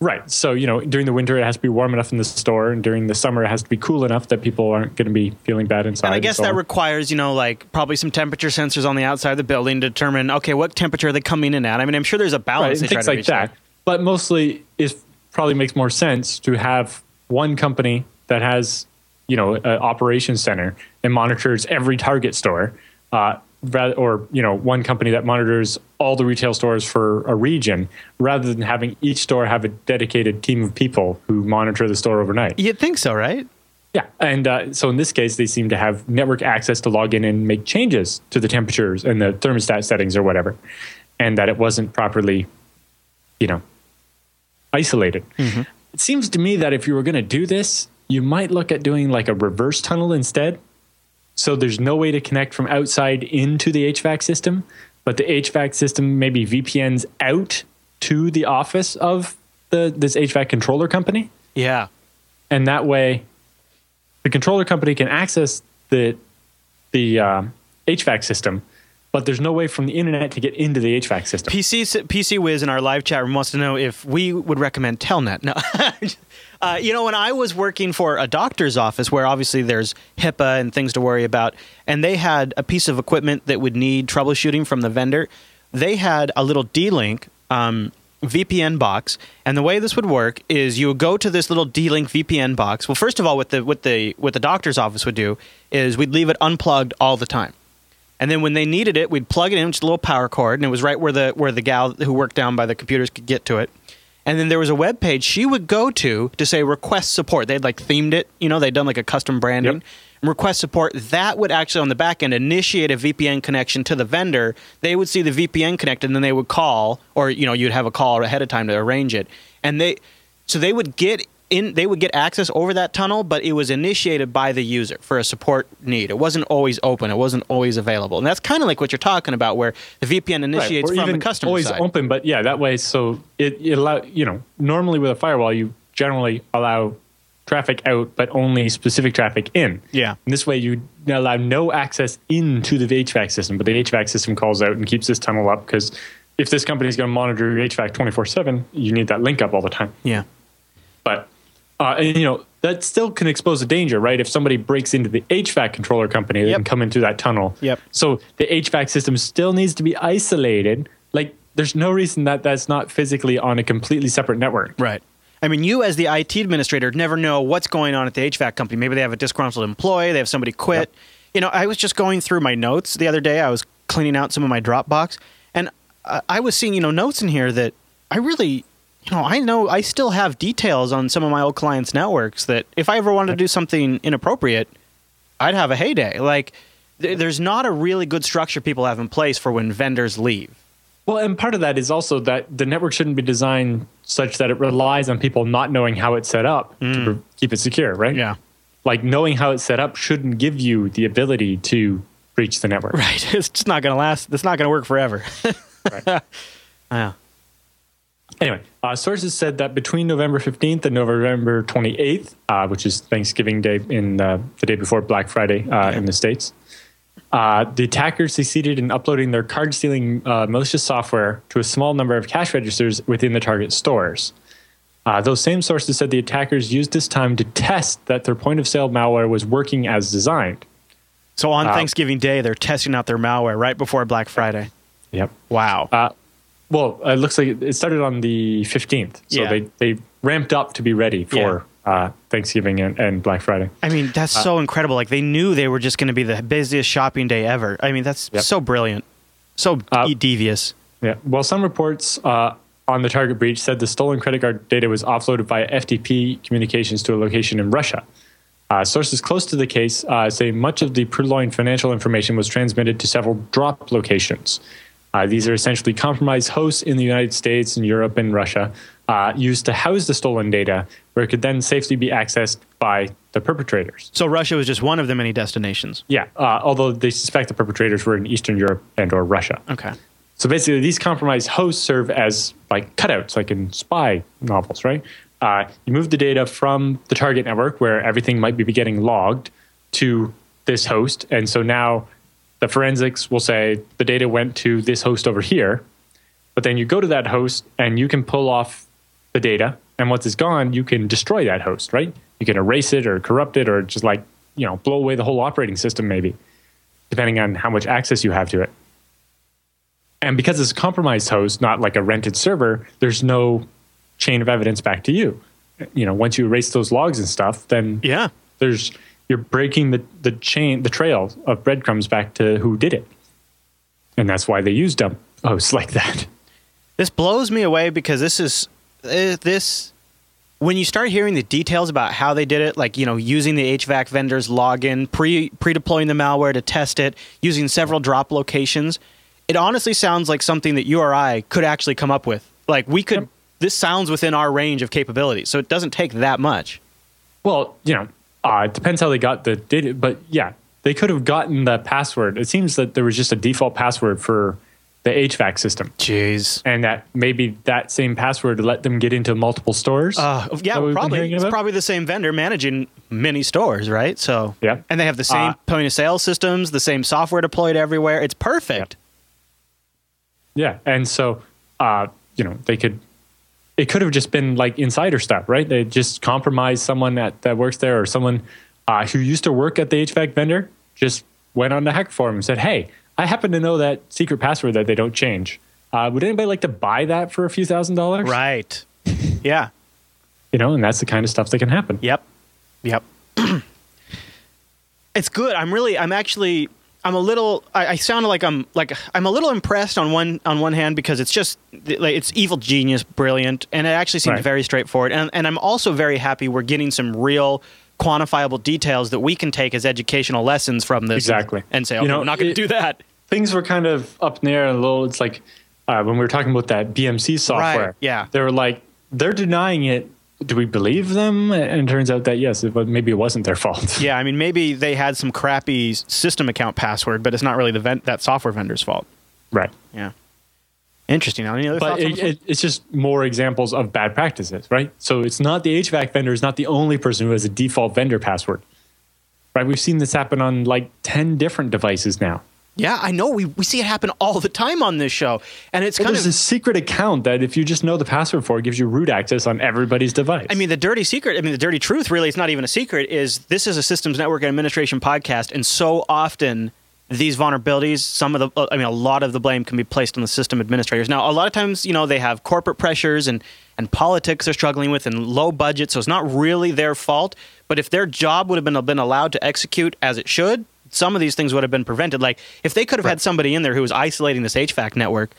Right. So, you know, during the winter, it has to be warm enough in the store, and during the summer, it has to be cool enough that people aren't going to be feeling bad inside. And I guess so that requires, you know, like probably some temperature sensors on the outside of the building to determine, okay, what temperature are they coming in at? I mean, I'm sure there's a balance. and try things like that. But mostly, it probably makes more sense to have one company that has, you know, an operations center and monitors every Target store, uh, rather, or you know, one company that monitors all the retail stores for a region, rather than having each store have a dedicated team of people who monitor the store overnight. You'd think so, right? Yeah, and uh, so in this case, they seem to have network access to log in and make changes to the temperatures and the thermostat settings or whatever, and that it wasn't properly, you know, isolated. Mm-hmm. It seems to me that if you were going to do this, you might look at doing like a reverse tunnel instead. So there's no way to connect from outside into the HVAC system, but the HVAC system maybe VPNs out to the office of the this HVAC controller company Yeah. and that way the controller company can access the the um, HVAC system, but there's no way from the internet to get into the HVAC system. PC PC Wiz in our live chat room wants to know if we would recommend Telnet. No, uh, you know, when I was working for a doctor's office, where obviously there's HIPAA and things to worry about, and they had a piece of equipment that would need troubleshooting from the vendor, they had a little D-Link. Um, VPN box, and the way this would work is you would go to this little D-Link VPN box. Well, first of all, what the what the what the doctor's office would do is we'd leave it unplugged all the time. And then when they needed it, we'd plug it in, just a little power cord, and it was right where the where the gal who worked down by the computers could get to it. And then there was a web page she would go to to say request support. They'd like themed it, you know, they'd done like a custom branding. Yep. And request support. That would actually on the back end initiate a VPN connection to the vendor. They would see the VPN connected, and then they would call, or you know, you'd have a call ahead of time to arrange it. And they, so they would get in, they would get access over that tunnel, but it was initiated by the user for a support need. It wasn't always open. It wasn't always available. And that's kind of like what you're talking about, where the VPN initiates Or from the customer always side. open, but yeah, that way. So it, it allow you know normally with a firewall you generally allow traffic out, but only specific traffic in. Yeah. And this way you allow no access into the HVAC system, but the HVAC system calls out and keeps this tunnel up because if this company is going to monitor your HVAC 24 7, you need that link up all the time. Yeah. But uh, and, you know that still can expose a danger, right? If somebody breaks into the HVAC controller company, they Yep. can come into that tunnel. Yep. So the HVAC system still needs to be isolated. Like there's no reason that that's not physically on a completely separate network. Right. I mean, you as the IT administrator never know what's going on at the HVAC company. Maybe they have a disgruntled employee, they have somebody quit. Yep. You know, I was just going through my notes the other day. I was cleaning out some of my Dropbox, and I was seeing, you know, notes in here that I really, know, I know I still have details on some of my old clients' networks that if I ever wanted to do something inappropriate, I'd have a heyday. Like, th- there's not a really good structure people have in place for when vendors leave. Well, and part of that is also that the network shouldn't be designed such that it relies on people not knowing how it's set up to mm. keep it secure, right? Yeah. Like knowing how it's set up shouldn't give you the ability to breach the network. Right. It's just not going to last. It's not going to work forever. Right. Yeah. Anyway, uh, sources said that between November 15th and November 28th, uh, which is Thanksgiving Day in uh, the day before Black Friday uh, in the States, uh, the attackers succeeded in uploading their card stealing uh, malicious software to a small number of cash registers within the Target stores. Uh, those same sources said the attackers used this time to test that their point of sale malware was working as designed. So on Thanksgiving Day, they're testing out their malware right before Black Friday. Yep. Wow. Uh, well, it looks like it started on the 15th. So Yeah. they, they ramped up to be ready for uh, Thanksgiving and, and Black Friday. I mean, that's so incredible. Like they knew they were just going to be the busiest shopping day ever. I mean, that's Yep. so brilliant, so Uh, devious. Yeah. Well, some reports uh, on the target breach said the stolen credit card data was offloaded via FTP communications to a location in Russia. Uh, sources close to the case uh, say much of the purloined financial information was transmitted to several drop locations. Uh, these are essentially compromised hosts in the United States and Europe and Russia, uh, used to house the stolen data, where it could then safely be accessed by the perpetrators. So Russia was just one of the many destinations. Yeah, uh, although they suspect the perpetrators were in Eastern Europe and or Russia. Okay. So basically, these compromised hosts serve as like cutouts, like in spy novels, right? Uh, you move the data from the target network, where everything might be getting logged, to this host, and so now the forensics will say the data went to this host over here, but then you go to that host and you can pull off the data, and once it's gone, you can destroy that host, right? You can erase it or corrupt it or just like you know blow away the whole operating system, maybe, depending on how much access you have to it. And because it's a compromised host, not like a rented server, there's no chain of evidence back to you. You know, once you erase those logs and stuff, then Yeah. there's you're breaking the, the chain, the trail of breadcrumbs back to who did it. And that's why they use dump hosts like that. This blows me away because this is uh, this when you start hearing the details about how they did it, like you know, using the HVAC vendor's login, pre pre deploying the malware to test it, using several drop locations, it honestly sounds like something that you or I could actually come up with. Like we could. Yep. This sounds within our range of capabilities, so it doesn't take that much. Well, you know, uh, it depends how they got the data, but yeah, they could have gotten the password. It seems that there was just a default password for the HVAC system, Jeez. and that maybe that same password let them get into multiple stores. Uh, yeah, that we've been probably. It's probably the same vendor managing many stores, right? So Yeah. and they have the same Uh, point of sale systems, the same software deployed everywhere. It's perfect. Yeah, and so uh, you know they could. It could have just been like insider stuff, right? They just compromised someone that, that works there, or someone uh, who used to work at the HVAC vendor. Just went on the hack forum and said, "Hey, I happen to know that secret password that they don't change. Uh, would anybody like to buy that for a few thousand dollars? Right. yeah. You know, and that's the kind of stuff that can happen. Yep. Yep. it's good. I'm really. I'm actually. I'm a little. I, I sound like I'm like I'm a little impressed on one on one hand because it's just like it's evil genius, brilliant, and it actually seems Right. very straightforward. And and I'm also very happy we're getting some real quantifiable details that we can take as educational lessons from this. Exactly. And say, You know, we're not going to do that. things were kind of up in the air and a little. It's like uh, when we were talking about that BMC software. yeah. they were like they're denying it. Do we believe them? And it turns out that yes, it, maybe it wasn't their fault. Yeah, I mean, maybe they had some crappy system account password, but it's not really the vent- that software vendor's fault. right. Yeah. Interesting. Any other But it, it, it's just more examples of bad practices, right? So it's not the HVAC vendor is not the only person who has a default vendor password, right? We've seen this happen on like ten different devices now. Yeah, I know. We, we see it happen all the time on this show, and it's Well, kind there's of. a secret account that if you just know the password for, it gives you root access on everybody's device. I mean, the dirty secret. I mean, the dirty truth. Really, it's not even a secret. Is this is a systems network and administration podcast, and so often these vulnerabilities, some of the, uh, I mean, a lot of the blame can be placed on the system administrators. Now, a lot of times, you know, they have corporate pressures and and politics they're struggling with, and low budget, so it's not really their fault. But if their job would have been been allowed to execute as it should, some of these things would have been prevented. Like if they could have had somebody in there who was isolating this HVAC network.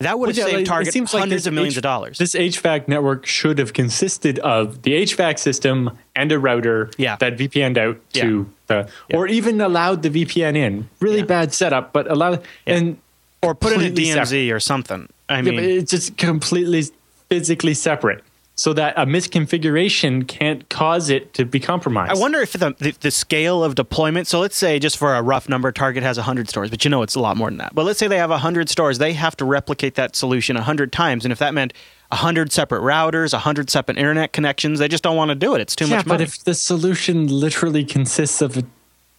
That would have Well, yeah, saved like, Target seems like hundreds of millions H- of dollars. This HVAC network should have consisted of the HVAC system and a router Yeah. that VPN'd out to the, Yeah. or even allowed the VPN in. Really Yeah. bad setup, but allowed and or put it in a DMZ separate. or something. I Yeah, mean, it's just completely physically separate, so that a misconfiguration can't cause it to be compromised. I wonder if the, the the scale of deployment. So let's say, just for a rough number, Target has hundred stores, but you know it's a lot more than that. But let's say they have hundred stores, they have to replicate that solution hundred times, and if that meant hundred separate routers, hundred separate internet connections, they just don't want to do it. It's too Yeah, much money. but if the solution literally consists of a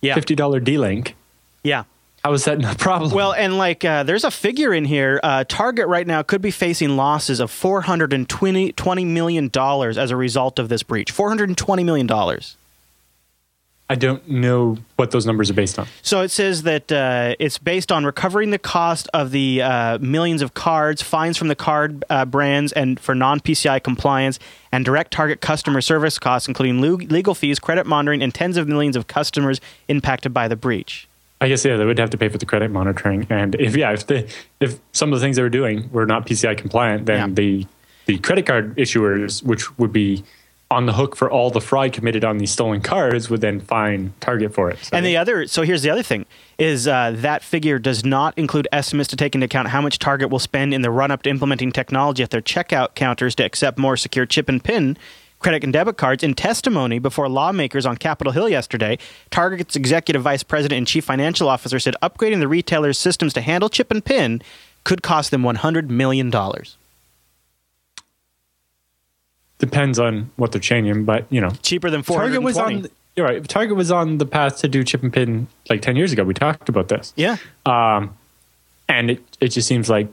yeah, fifty dollar D-Link, yeah. How is that not a problem? Well, and like uh, there's a figure in here. Uh, Target right now could be facing losses of 420 $20 million as a result of this breach. 420 million dollars. I don't know what those numbers are based on. So it says that uh, it's based on recovering the cost of the uh, millions of cards, fines from the card uh, brands, and for non PCI compliance, and direct target customer service costs, including legal fees, credit monitoring, and tens of millions of customers impacted by the breach. I guess yeah, they would have to pay for the credit monitoring, and if yeah, if the if some of the things they were doing were not PCI compliant, then Yeah. the the credit card issuers, which would be on the hook for all the fraud committed on these stolen cards, would then fine Target for it. So, And the other, so here's the other thing: is uh, that figure does not include estimates to take into account how much Target will spend in the run-up to implementing technology at their checkout counters to accept more secure chip and pin credit and debit cards. In testimony before lawmakers on Capitol Hill yesterday, Target's executive vice president and chief financial officer said upgrading the retailer's systems to handle chip and PIN could cost them $100 million. Depends on what they're changing, but you know, Cheaper than Target was 420. on. the- You're right. Target was on the path to do chip and pin like ten years ago. We talked about this, yeah. um, and it it just seems like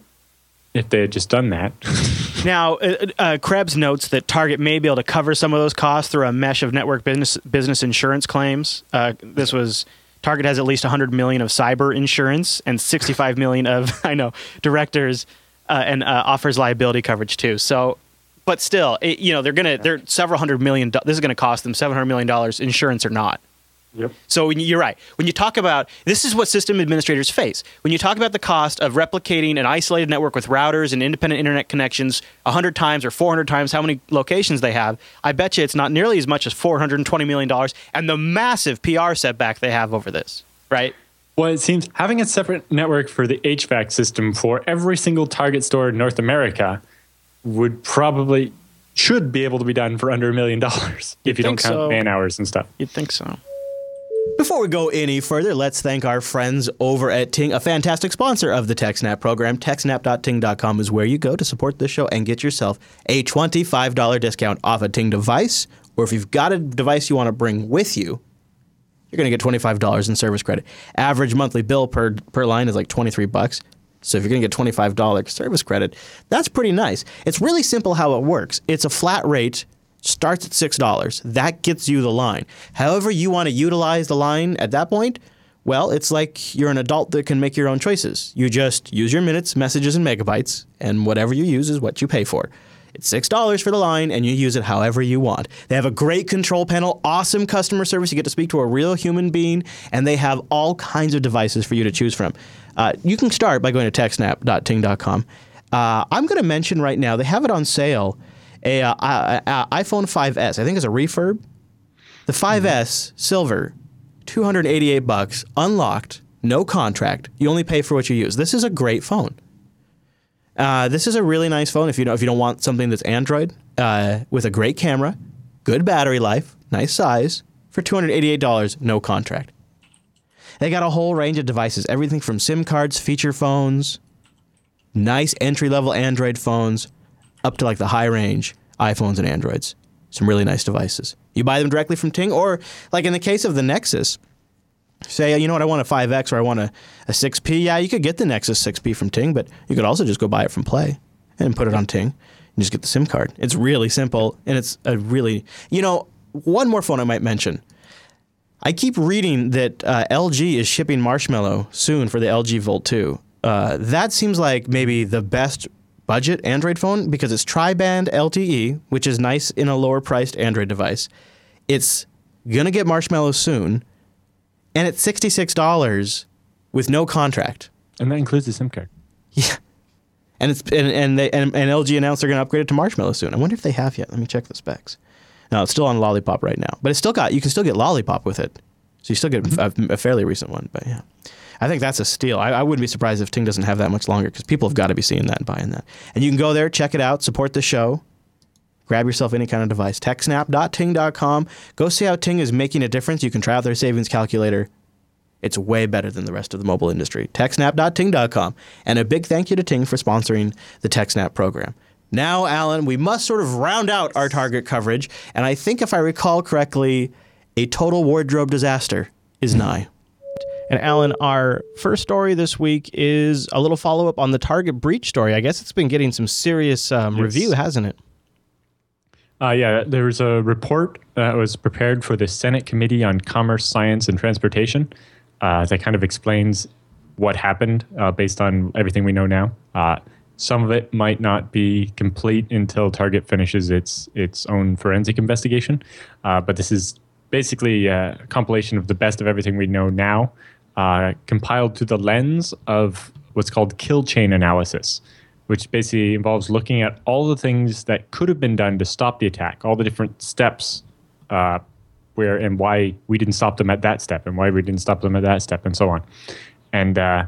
if they had just done that, Now, uh, uh, Krebs notes that Target may be able to cover some of those costs through a mesh of network business business insurance claims. Uh, this was Target has at least 100 million of cyber insurance and 65 million of I know directors uh, and uh, offers liability coverage too. So, but still, it, you know, they're gonna they're several hundred million. do- This is gonna cost them 700 million dollars, insurance or not. Yep. So you're right. When you talk about this is what system administrators face. When you talk about the cost of replicating an isolated network with routers and independent internet connections 100 times or 400 times how many locations they have, I bet you it's not nearly as much as 420 million dollars and the massive PR setback they have over this, right? Well, it seems having a separate network for the HVAC system for every single Target store in North America would probably should be able to be done for under a million dollars if you don't count so. man hours and stuff. You'd think so. Before we go any further, let's thank our friends over at Ting, a fantastic sponsor of the TechSnap program. TechSnap.ting.com is where you go to support this show and get yourself a $25 discount off a Ting device. Or if you've got a device you want to bring with you, you're going to get $25 in service credit. Average monthly bill per, per line is like 23 bucks. So if you're going to get $25 service credit, that's pretty nice. It's really simple how it works. It's a flat rate, starts at $6. That gets you the line. However you want to utilize the line at that point, well, it's like you're an adult that can make your own choices. You just use your minutes, messages, and megabytes, and whatever you use is what you pay for. It's $6 for the line, and you use it however you want. They have a great control panel, awesome customer service. You get to speak to a real human being, and they have all kinds of devices for you to choose from. Uh, you can start by going to techsnap.ting.com. Uh, I'm going to mention right now, they have it on sale, a, uh, uh, uh, iPhone 5S. I think it's a refurb. The 5S silver, 288 bucks, unlocked, no contract. You only pay for what you use. This is a great phone. Uh, this is a really nice phone if you don't if you don't want something that's Android uh, with a great camera, good battery life, nice size for two hundred eighty eight dollars, no contract. They got a whole range of devices, everything from SIM cards, feature phones, nice entry level Android phones, up to like the high range iPhones and Androids. Some really nice devices. You buy them directly from Ting, or like in the case of the Nexus, say, you know what, I want a 5X or I want a, a 6P. Yeah, you could get the Nexus 6P from Ting, but you could also just go buy it from Play and put it on Ting and just get the SIM card. It's really simple and it's a really, you know, one more phone I might mention. I keep reading that uh, LG is shipping Marshmallow soon for the LG Volt 2. Uh, that seems like maybe the best budget Android phone because it's tri-band LTE, which is nice in a lower priced Android device. It's gonna get Marshmallow soon, and it's sixty six dollars with no contract. And that includes the SIM card. Yeah, and it's and and, they, and and LG announced they're gonna upgrade it to Marshmallow soon. I wonder if they have yet. Let me check the specs. No, it's still on Lollipop right now, but it's still got you can still get Lollipop with it, so you still get mm-hmm. a, a fairly recent one. But yeah, I think that's a steal. I, I wouldn't be surprised if Ting doesn't have that much longer because people have got to be seeing that and buying that. And you can go there, check it out, support the show. Grab yourself any kind of device. TechSnap.ting.com. Go see how Ting is making a difference. You can try out their savings calculator. It's way better than the rest of the mobile industry. TechSnap.ting.com. And a big thank you to Ting for sponsoring the TechSnap program. Now, Allan, we must sort of round out our target coverage. And I think if I recall correctly, a total wardrobe disaster is hmm. nigh. And Allan, our first story this week is a little follow up on the Target breach story. I guess it's been getting some serious um, Yes. review, hasn't it? Uh, yeah, there was a report that was prepared for the Senate Committee on Commerce, Science, and Transportation uh, that kind of explains what happened uh, based on everything we know now. Uh, some of it might not be complete until Target finishes its its own forensic investigation, uh, but this is basically a compilation of the best of everything we know now, uh, compiled through the lens of what's called kill chain analysis which basically involves looking at all the things that could have been done to stop the attack, all the different steps uh, where and why we didn't stop them at that step, and why we didn't stop them at that step, and so on. And uh,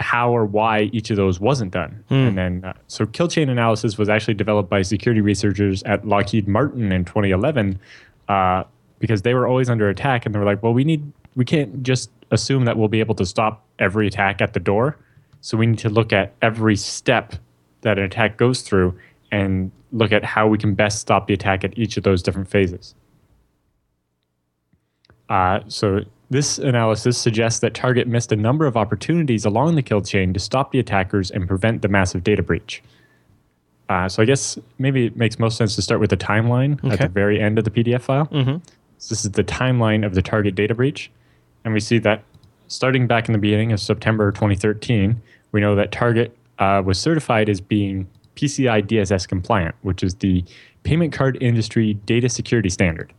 how or why each of those wasn't done. And then, uh, so kill chain analysis was actually developed by security researchers at Lockheed Martin in 2011 uh, because they were always under attack, and they were like, "Well, we need, we can't just assume that we'll be able to stop every attack at the door. So we need to look at every step that an attack goes through and look at how we can best stop the attack at each of those different phases." Uh, so this analysis suggests that Target missed a number of opportunities along the kill chain to stop the attackers and prevent the massive data breach. Uh, so I guess maybe it makes most sense to start with the timeline at the very end of the PDF file. So this is the timeline of the Target data breach, and we see that starting back in the beginning of September 2013, we know that Target uh, was certified as being PCI DSS compliant, which is the payment card industry data security standard,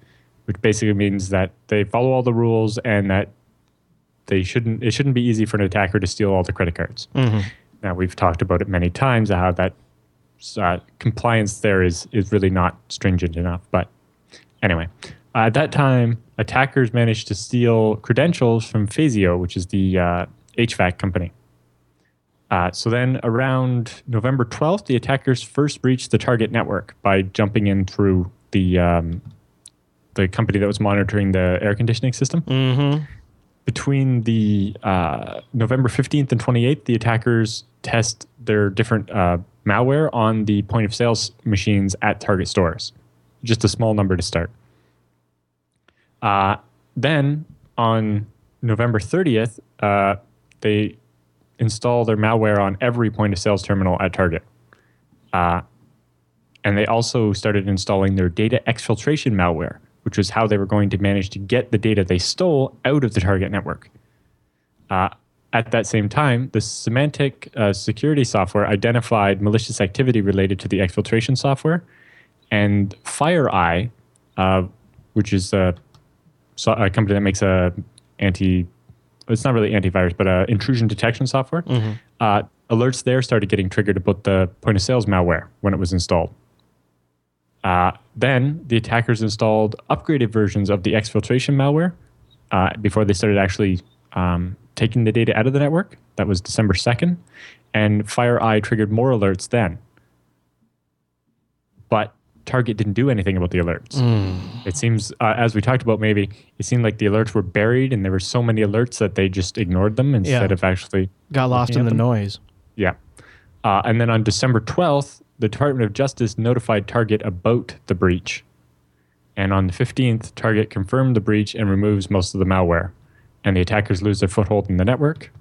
which basically means that they follow all the rules and that they shouldn't it shouldn't be easy for an attacker to steal all the credit cards. Now we've talked about it many times how that uh, compliance there is is really not stringent enough. But anyway, at that time, attackers managed to steal credentials from Fazio, which is the uh, HVAC company. Uh, so then, around November 12th, the attackers first breached the target network by jumping in through the um, the company that was monitoring the air conditioning system. Mm-hmm. Between the uh, November 15th and 28th, the attackers test their different uh, malware on the point of sales machines at Target stores. Just a small number to start. Uh, then on November 30th, uh, they install their malware on every point of sales terminal at Target. Uh, and they also started installing their data exfiltration malware, which was how they were going to manage to get the data they stole out of the Target network. Uh, at that same time, the Symantec uh, security software identified malicious activity related to the exfiltration software, and FireEye, uh, which is a, so- a company that makes a anti, it's not really antivirus, but a intrusion detection software. Uh, alerts there started getting triggered about the point of sales malware when it was installed. Uh, then the attackers installed upgraded versions of the exfiltration malware uh, before they started actually um, taking the data out of the network. That was December 2nd. And FireEye triggered more alerts then. But Target didn't do anything about the alerts. It seems, uh, as we talked about, maybe it seemed like the alerts were buried and there were so many alerts that they just ignored them instead Yeah. of actually Got lost in the them? noise. yeah. Uh, and then on December 12th, the Department of Justice notified Target about the breach. And on the 15th, Target confirmed the breach and removes most of the malware. And the attackers lose their foothold in the network.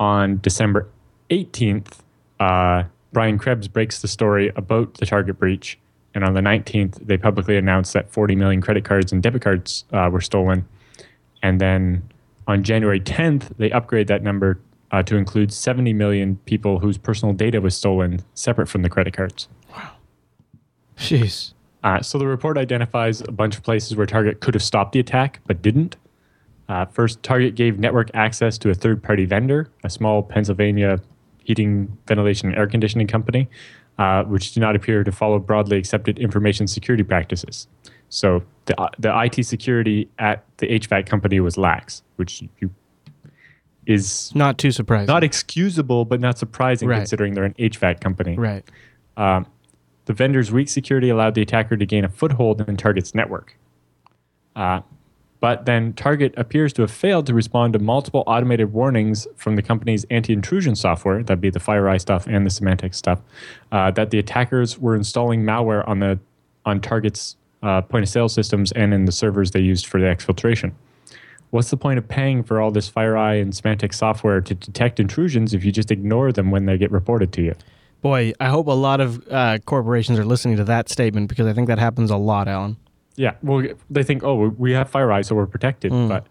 On December 18th, uh, Brian Krebs breaks the story about the Target breach. And on the 19th, they publicly announced that 40 million credit cards and debit cards uh, were stolen. And then on January 10th, they upgrade that number uh, to include 70 million people whose personal data was stolen separate from the credit cards. Wow. Jeez. Uh, so the report identifies a bunch of places where Target could have stopped the attack but didn't. Uh, first, Target gave network access to a third party vendor, a small Pennsylvania heating, ventilation, and air conditioning company, uh, which do not appear to follow broadly accepted information security practices. So the, uh, the IT security at the HVAC company was lax, which you, is Not too surprising. not excusable, but not surprising Right. considering they're an HVAC company. right. The vendor's weak security allowed the attacker to gain a foothold in the Target's network. Uh, but then Target appears to have failed to respond to multiple automated warnings from the company's anti-intrusion software, that'd be the FireEye stuff and the Symantec stuff, uh, that the attackers were installing malware on the on Target's uh, point of sale systems and in the servers they used for the exfiltration. What's the point of paying for all this FireEye and Symantec software to detect intrusions if you just ignore them when they get reported to you? Boy, I hope a lot of uh, corporations are listening to that statement because I think that happens a lot, Allan. Yeah, well, they think, oh, we have FireEye, so we're protected. But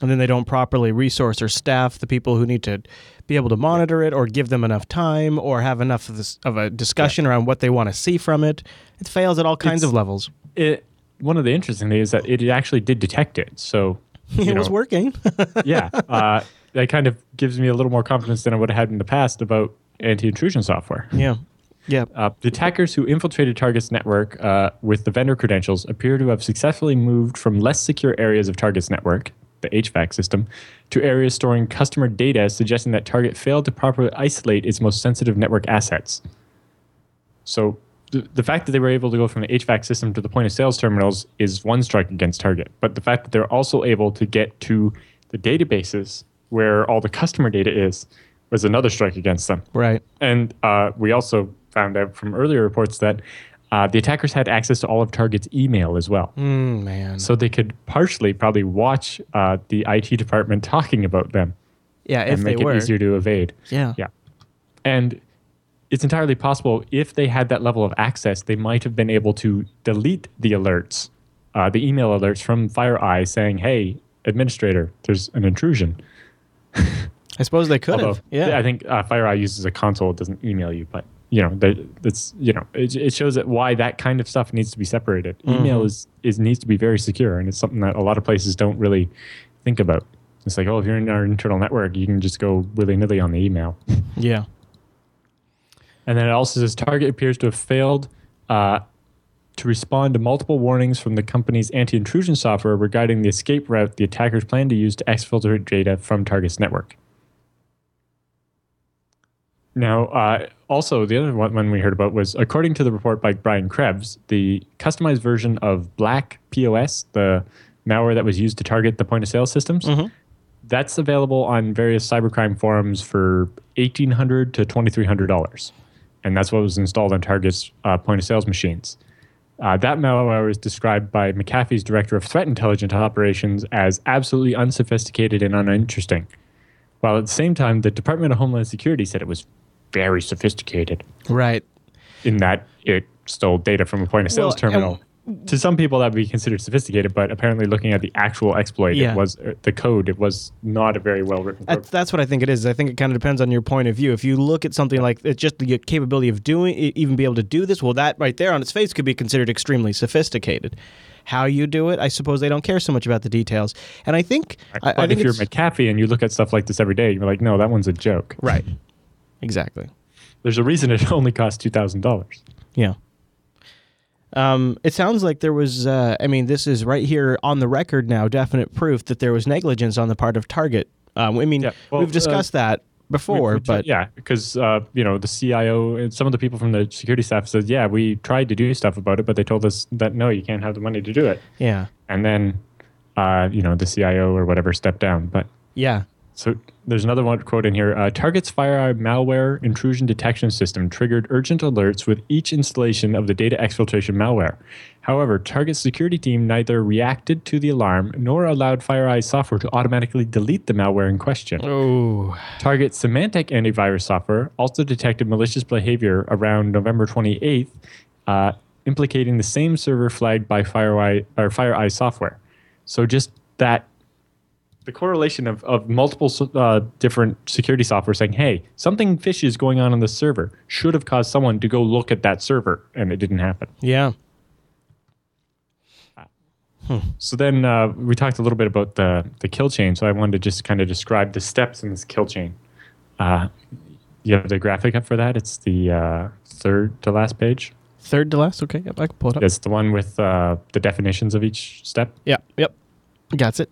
And then they don't properly resource or staff the people who need to be able to monitor it or give them enough time or have enough of, this, of a discussion around what they want to see from it. It fails at all kinds It's- of levels. it one of the interesting things is that it actually did detect it. So it you was working. yeah, uh, that kind of gives me a little more confidence than I would have had in the past about anti-intrusion software. yeah. Yeah. Uh, the attackers who infiltrated Target's network uh, with the vendor credentials appear to have successfully moved from less secure areas of Target's network, the HVAC system, to areas storing customer data, suggesting that Target failed to properly isolate its most sensitive network assets. So the, the fact that they were able to go from the HVAC system to the point of sales terminals is one strike against Target. But the fact that they're also able to get to the databases where all the customer data is was another strike against them. Right. And uh, we also found out from earlier reports that uh, the attackers had access to all of Target's email as well. Mm, man. So they could partially probably watch uh, the IT department talking about them yeah, if and they make were. it easier to evade. Yeah. Yeah. And it's entirely possible if they had that level of access, they might have been able to delete the alerts, uh, the email alerts from FireEye saying, hey, administrator, there's an intrusion. I suppose they could Although, have. Yeah. I think uh, FireEye uses a console; it doesn't email you, but you know, that, that's you know, it, it shows that why that kind of stuff needs to be separated. Mm-hmm. Email is is needs to be very secure, and it's something that a lot of places don't really think about. It's like, oh, if you're in our internal network, you can just go willy nilly on the email. yeah. And then it also says Target appears to have failed uh, to respond to multiple warnings from the company's anti intrusion software regarding the escape route the attackers plan to use to exfiltrate data from Target's network. Now, uh, also, the other one, we heard about was according to the report by Brian Krebs, the customized version of Black POS, the malware that was used to target the point of sale systems, that's available on various cybercrime forums for 1,800 to $2,300 and that's what was installed on Target's uh, point of sales machines. Uh, that malware is described by McAfee's director of threat intelligence operations as absolutely unsophisticated and uninteresting. While at the same time, the Department of Homeland Security said it was very sophisticated Right. in that it stole data from a point of sales Well, terminal. to some people, that would be considered sophisticated, but apparently, looking at the actual exploit, Yeah. it was uh, the code. It was not a very well written code. That's, that's what I think it is. I think it kind of depends on your point of view. If you look at something like it's just the capability of doing, even be able to do this, well, that right there on its face could be considered extremely sophisticated. How you do it, I suppose they don't care so much about the details. And I think, I, but I think if you're McAfee and you look at stuff like this every day, you're like, no, that one's a joke. right, exactly. There's a reason it only costs two thousand dollars. Yeah. Um, it sounds like there was. Uh, I mean, this is right here on the record now. Definite proof that there was negligence on the part of Target. Um, I mean, Yeah, well, we've discussed that before, We- we- but yeah, because uh, you know the CIO and some of the people from the security staff said, yeah, we tried to do stuff about it, but they told us that no, you can't have the money to do it. yeah, And then, uh, you know, the CIO or whatever stepped down. But yeah, so there's another one quote in here. Uh, Target's FireEye malware intrusion detection system triggered urgent alerts with each installation of the data exfiltration malware. However, Target's security team neither reacted to the alarm nor allowed FireEye software to automatically delete the malware in question. oh, Target's Symantec antivirus software also detected malicious behavior around November 28th, uh, implicating the same server flagged by FireEye, or FireEye software. So just that, the correlation of, of multiple uh, different security software saying, hey, something fishy is going on on the server should have caused someone to go look at that server, and it didn't happen. yeah, So then uh, we talked a little bit about the the kill chain. So I wanted to just kind of describe the steps in this kill chain. Uh, you have the graphic up for that. It's the uh, third to last page. third to last. Okay, yep, I can pull it up. It's the one with uh, the definitions of each step. Yeah. yep, got it.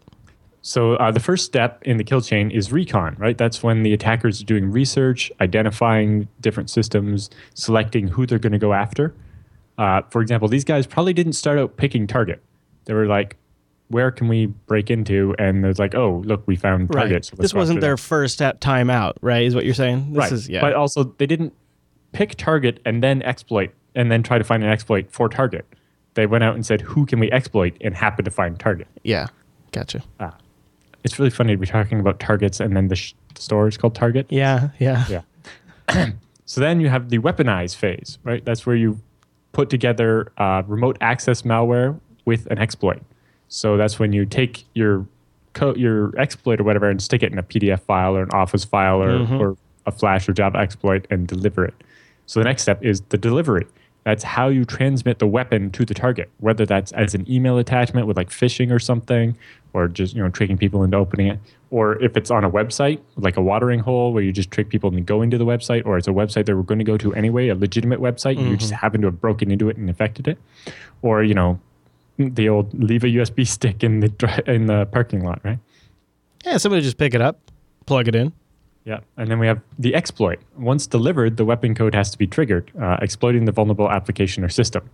So uh, the first step in the kill chain is recon, right? That's when the attackers are doing research, identifying different systems, selecting who they're going to go after. Uh, for example, these guys probably didn't start out picking target. They were like, "Where can we break into?" And it's like, "Oh, look, we found Right. target." so this wasn't their that." first at time out, right? Is what you're saying? This right. is yeah. But also, they didn't pick target and then exploit and then try to find an exploit for target. They went out and said, "Who can we exploit?" and happened to find target. yeah, gotcha. It's really funny to be talking about targets and then the, sh- the store is called Target. Yeah, yeah, Yeah. so then you have the weaponize phase, right? That's where you put together uh, remote access malware with an exploit. So that's when you take your co- your exploit or whatever and stick it in a PDF file or an Office file or, or a Flash or Java exploit and deliver it. So the next step is the delivery. That's how you transmit the weapon to the target, whether that's as an email attachment with like phishing or something, or just you know tricking people into opening it, or if it's on a website like a watering hole where you just trick people into going to the website, or it's a website they were going to go to anyway, a legitimate website, and you just happen to have broken into it and affected it, or you know the old leave a USB stick in the in the parking lot, right? Yeah, somebody just pick it up, plug it in. Yeah, and then we have the exploit. Once delivered, the weapon code has to be triggered, uh, exploiting the vulnerable application or system.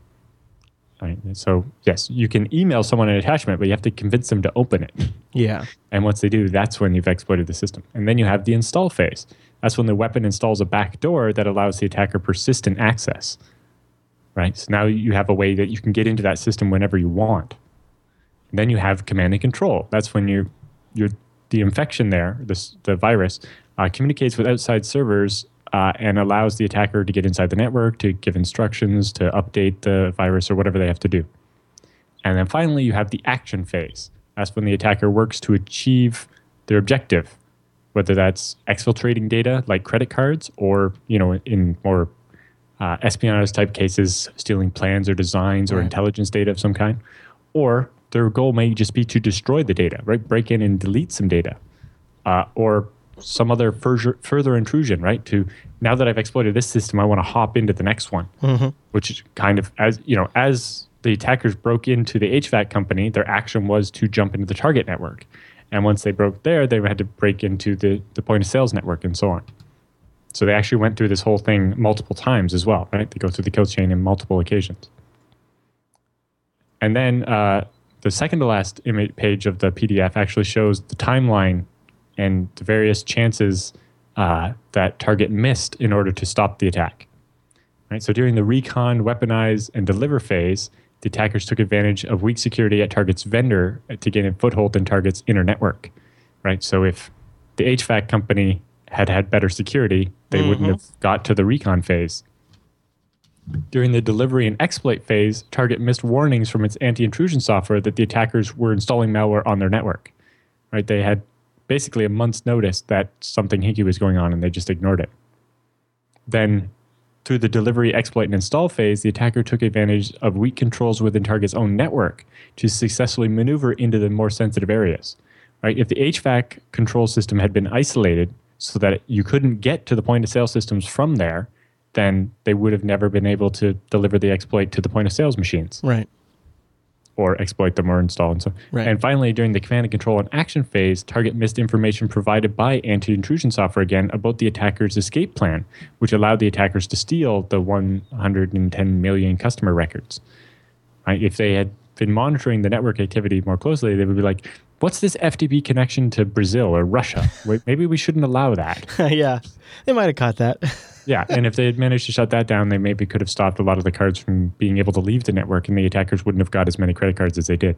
Right. So yes, you can email someone an attachment, but you have to convince them to open it. Yeah. And once they do, that's when you've exploited the system. And then you have the install phase. That's when the weapon installs a backdoor that allows the attacker persistent access. Right. So now you have a way that you can get into that system whenever you want. And then you have command and control. That's when you you the infection there, this, the virus, uh, communicates with outside servers uh, and allows the attacker to get inside the network, to give instructions, to update the virus or whatever they have to do. And then finally, you have the action phase. That's when the attacker works to achieve their objective, whether that's exfiltrating data like credit cards, or you know, in more uh, espionage type cases, stealing plans or designs or Right. intelligence data of some kind, or their goal may just be to destroy the data, right? Break in and delete some data, uh, or some other further, further intrusion, right? To now that I've exploited this system, I want to hop into the next one, which is kind of as you know, as the attackers broke into the HVAC company, their action was to jump into the target network, and once they broke there, they had to break into the the point of sales network and so on. So they actually went through this whole thing multiple times as well, right? They go through the kill chain in multiple occasions. And then uh, the second to last image page of the PDF actually shows the timeline and the various chances uh, that target missed in order to stop the attack. Right. So during the recon, weaponize, and deliver phase, the attackers took advantage of weak security at target's vendor to gain a foothold in target's inner network. Right. So if the HVAC company had had better security, they wouldn't have got to the recon phase. During the delivery and exploit phase, Target missed warnings from its anti-intrusion software that the attackers were installing malware on their network. Right? They had basically a month's notice that something hinky was going on and they just ignored it. Then through the delivery, exploit, and install phase, the attacker took advantage of weak controls within Target's own network to successfully maneuver into the more sensitive areas. Right? If the HVAC control system had been isolated so that you couldn't get to the point of sale systems from there, then they would have never been able to deliver the exploit to the point of sales machines Right. Or exploit them or install and so Right. and finally during the command and control and action phase target missed information provided by anti-intrusion software again about the attacker's escape plan which allowed the attackers to steal the 110 million customer records right? if they had been monitoring the network activity more closely they would be like what's this ftp connection to brazil or russia maybe we shouldn't allow that yeah. They might have caught that. yeah, and if they had managed to shut that down, they maybe could have stopped a lot of the cards from being able to leave the network, and the attackers wouldn't have got as many credit cards as they did.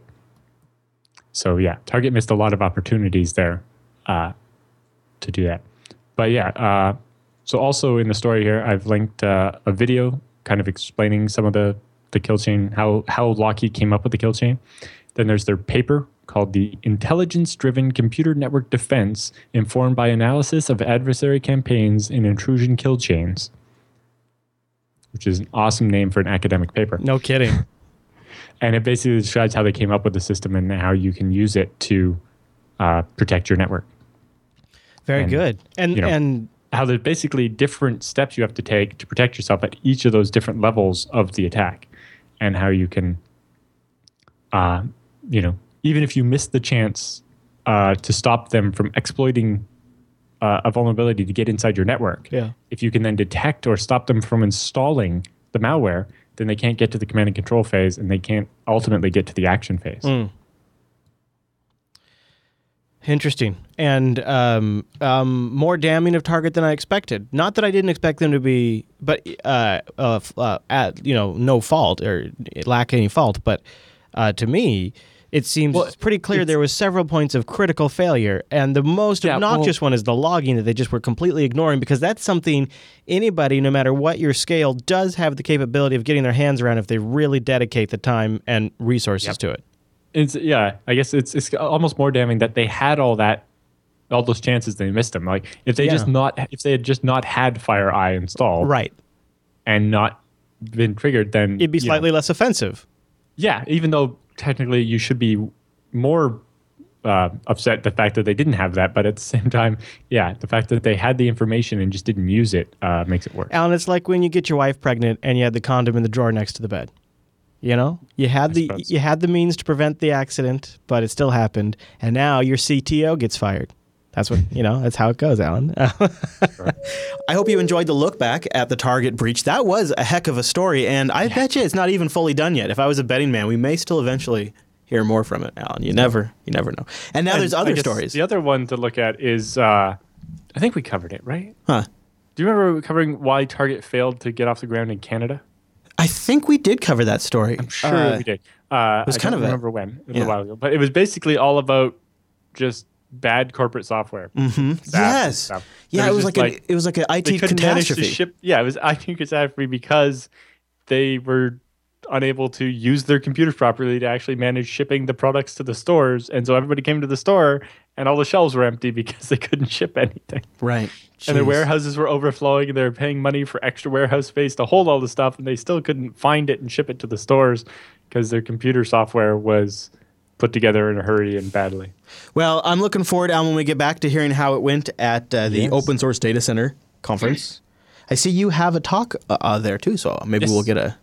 So yeah, Target missed a lot of opportunities there uh, to do that. But yeah, uh, so also in the story here, I've linked uh, a video kind of explaining some of the the kill chain, how how Lockheed came up with the kill chain. Then there's their paper called the Intelligence Driven Computer Network Defense, informed by analysis of adversary campaigns in intrusion kill chains, which is an awesome name for an academic paper. No kidding. And it basically describes how they came up with the system and how you can use it to uh, protect your network. Very And, good. And you know, and How there's basically different steps you have to take to protect yourself at each of those different levels of the attack, and how you can, uh, you know, even if you miss the chance uh, to stop them from exploiting uh, a vulnerability to get inside your network, Yeah. if you can then detect or stop them from installing the malware, then they can't get to the command and control phase, and they can't ultimately get to the action phase. Mm. Interesting, and um, um, more damning of target than I expected. Not that I didn't expect them to be, but uh, uh, uh, at you know no fault or lack any fault. But uh, to me, it seems Well, pretty clear it's- there was several points of critical failure, and the most Yeah, obnoxious one is the logging that they just were completely ignoring because that's something anybody, no matter what your scale, does have the capability of getting their hands around if they really dedicate the time and resources Yep. to it. It's yeah, I guess it's it's almost more damning that they had all that all those chances they missed them. Like if they just not if they had just not had FireEye installed Right. and not been triggered, then it'd be you know, slightly less offensive. yeah, even though technically you should be more uh, upset the fact that they didn't have that, but at the same time, yeah, the fact that they had the information and just didn't use it uh, makes it worse. Allan, it's like when you get your wife pregnant and you had the condom in the drawer next to the bed. You know, you had the suppose. you had the means to prevent the accident, but it still happened, and now your CTO gets fired. That's what you know. That's how it goes, Allan. I hope you enjoyed the look back at the Target breach. That was a heck of a story, and I bet you it's not even fully done yet. If I was a betting man, we may still eventually hear more from it, Allan. You never, you never know. And now And there's other stories, The other one to look at is, uh, I think we covered it, right? huh? Do you remember covering why Target failed to get off the ground in Canada? I think we did cover that story. I'm sure Uh, we did. Uh, was I kind don't of a- remember when, a yeah. little while ago, but it was basically all about just bad corporate software. Mhm. Yes. Yeah, It it was just like, an, it was like an IT couldn't manage to catastrophe. ship. Yeah, it was IT catastrophe because they were unable to use their computers properly to actually manage shipping the products to the stores, and so everybody came to the store and all the shelves were empty because they couldn't ship anything, right. and their warehouses were overflowing, and they were paying money for extra warehouse space to hold all the stuff, and they still couldn't find it and ship it to the stores because their computer software was put together in a hurry and badly. Well, I'm looking forward, Allan, when we get back to hearing how it went at uh, the Yes. Open Source Data Center conference. I see you have a talk uh, uh, there too, so maybe Yes. we'll get a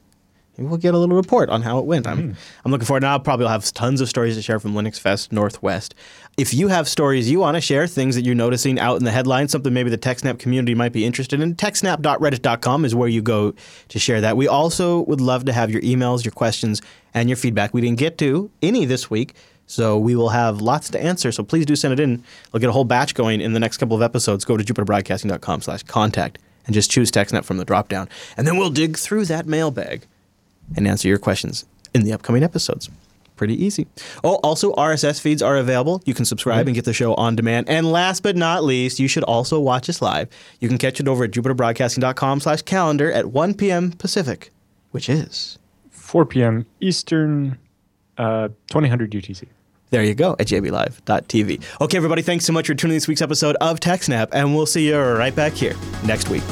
maybe we'll get a little report on how it went. I'm Mm-hmm. I'm looking forward. Now, I'll probably have tons of stories to share from LinuxFest Northwest. If you have stories you want to share, things that you're noticing out in the headlines, something maybe the TechSnap community might be interested in, techsnap.reddit.com is where you go to share that. We also would love to have your emails, your questions, and your feedback. We didn't get to any this week, so we will have lots to answer. So please do send it in. We'll get a whole batch going in the next couple of episodes. Go to jupiterbroadcasting.com slash contact and just choose TechSnap from the drop-down. And then we'll dig through that mailbag and answer your questions in the upcoming episodes. Pretty easy. Oh, also RSS feeds are available. You can subscribe and get the show on demand. And last but not least, you should also watch us live. You can catch it over at jupiterbroadcasting.com slash calendar at 1 p.m. Pacific, which is 4 p.m. Eastern, uh, 2000 UTC. there you go at jblive.tv. Okay, everybody, thanks so much for tuning in this week's episode of TechSnap, and we'll see you right back here next week.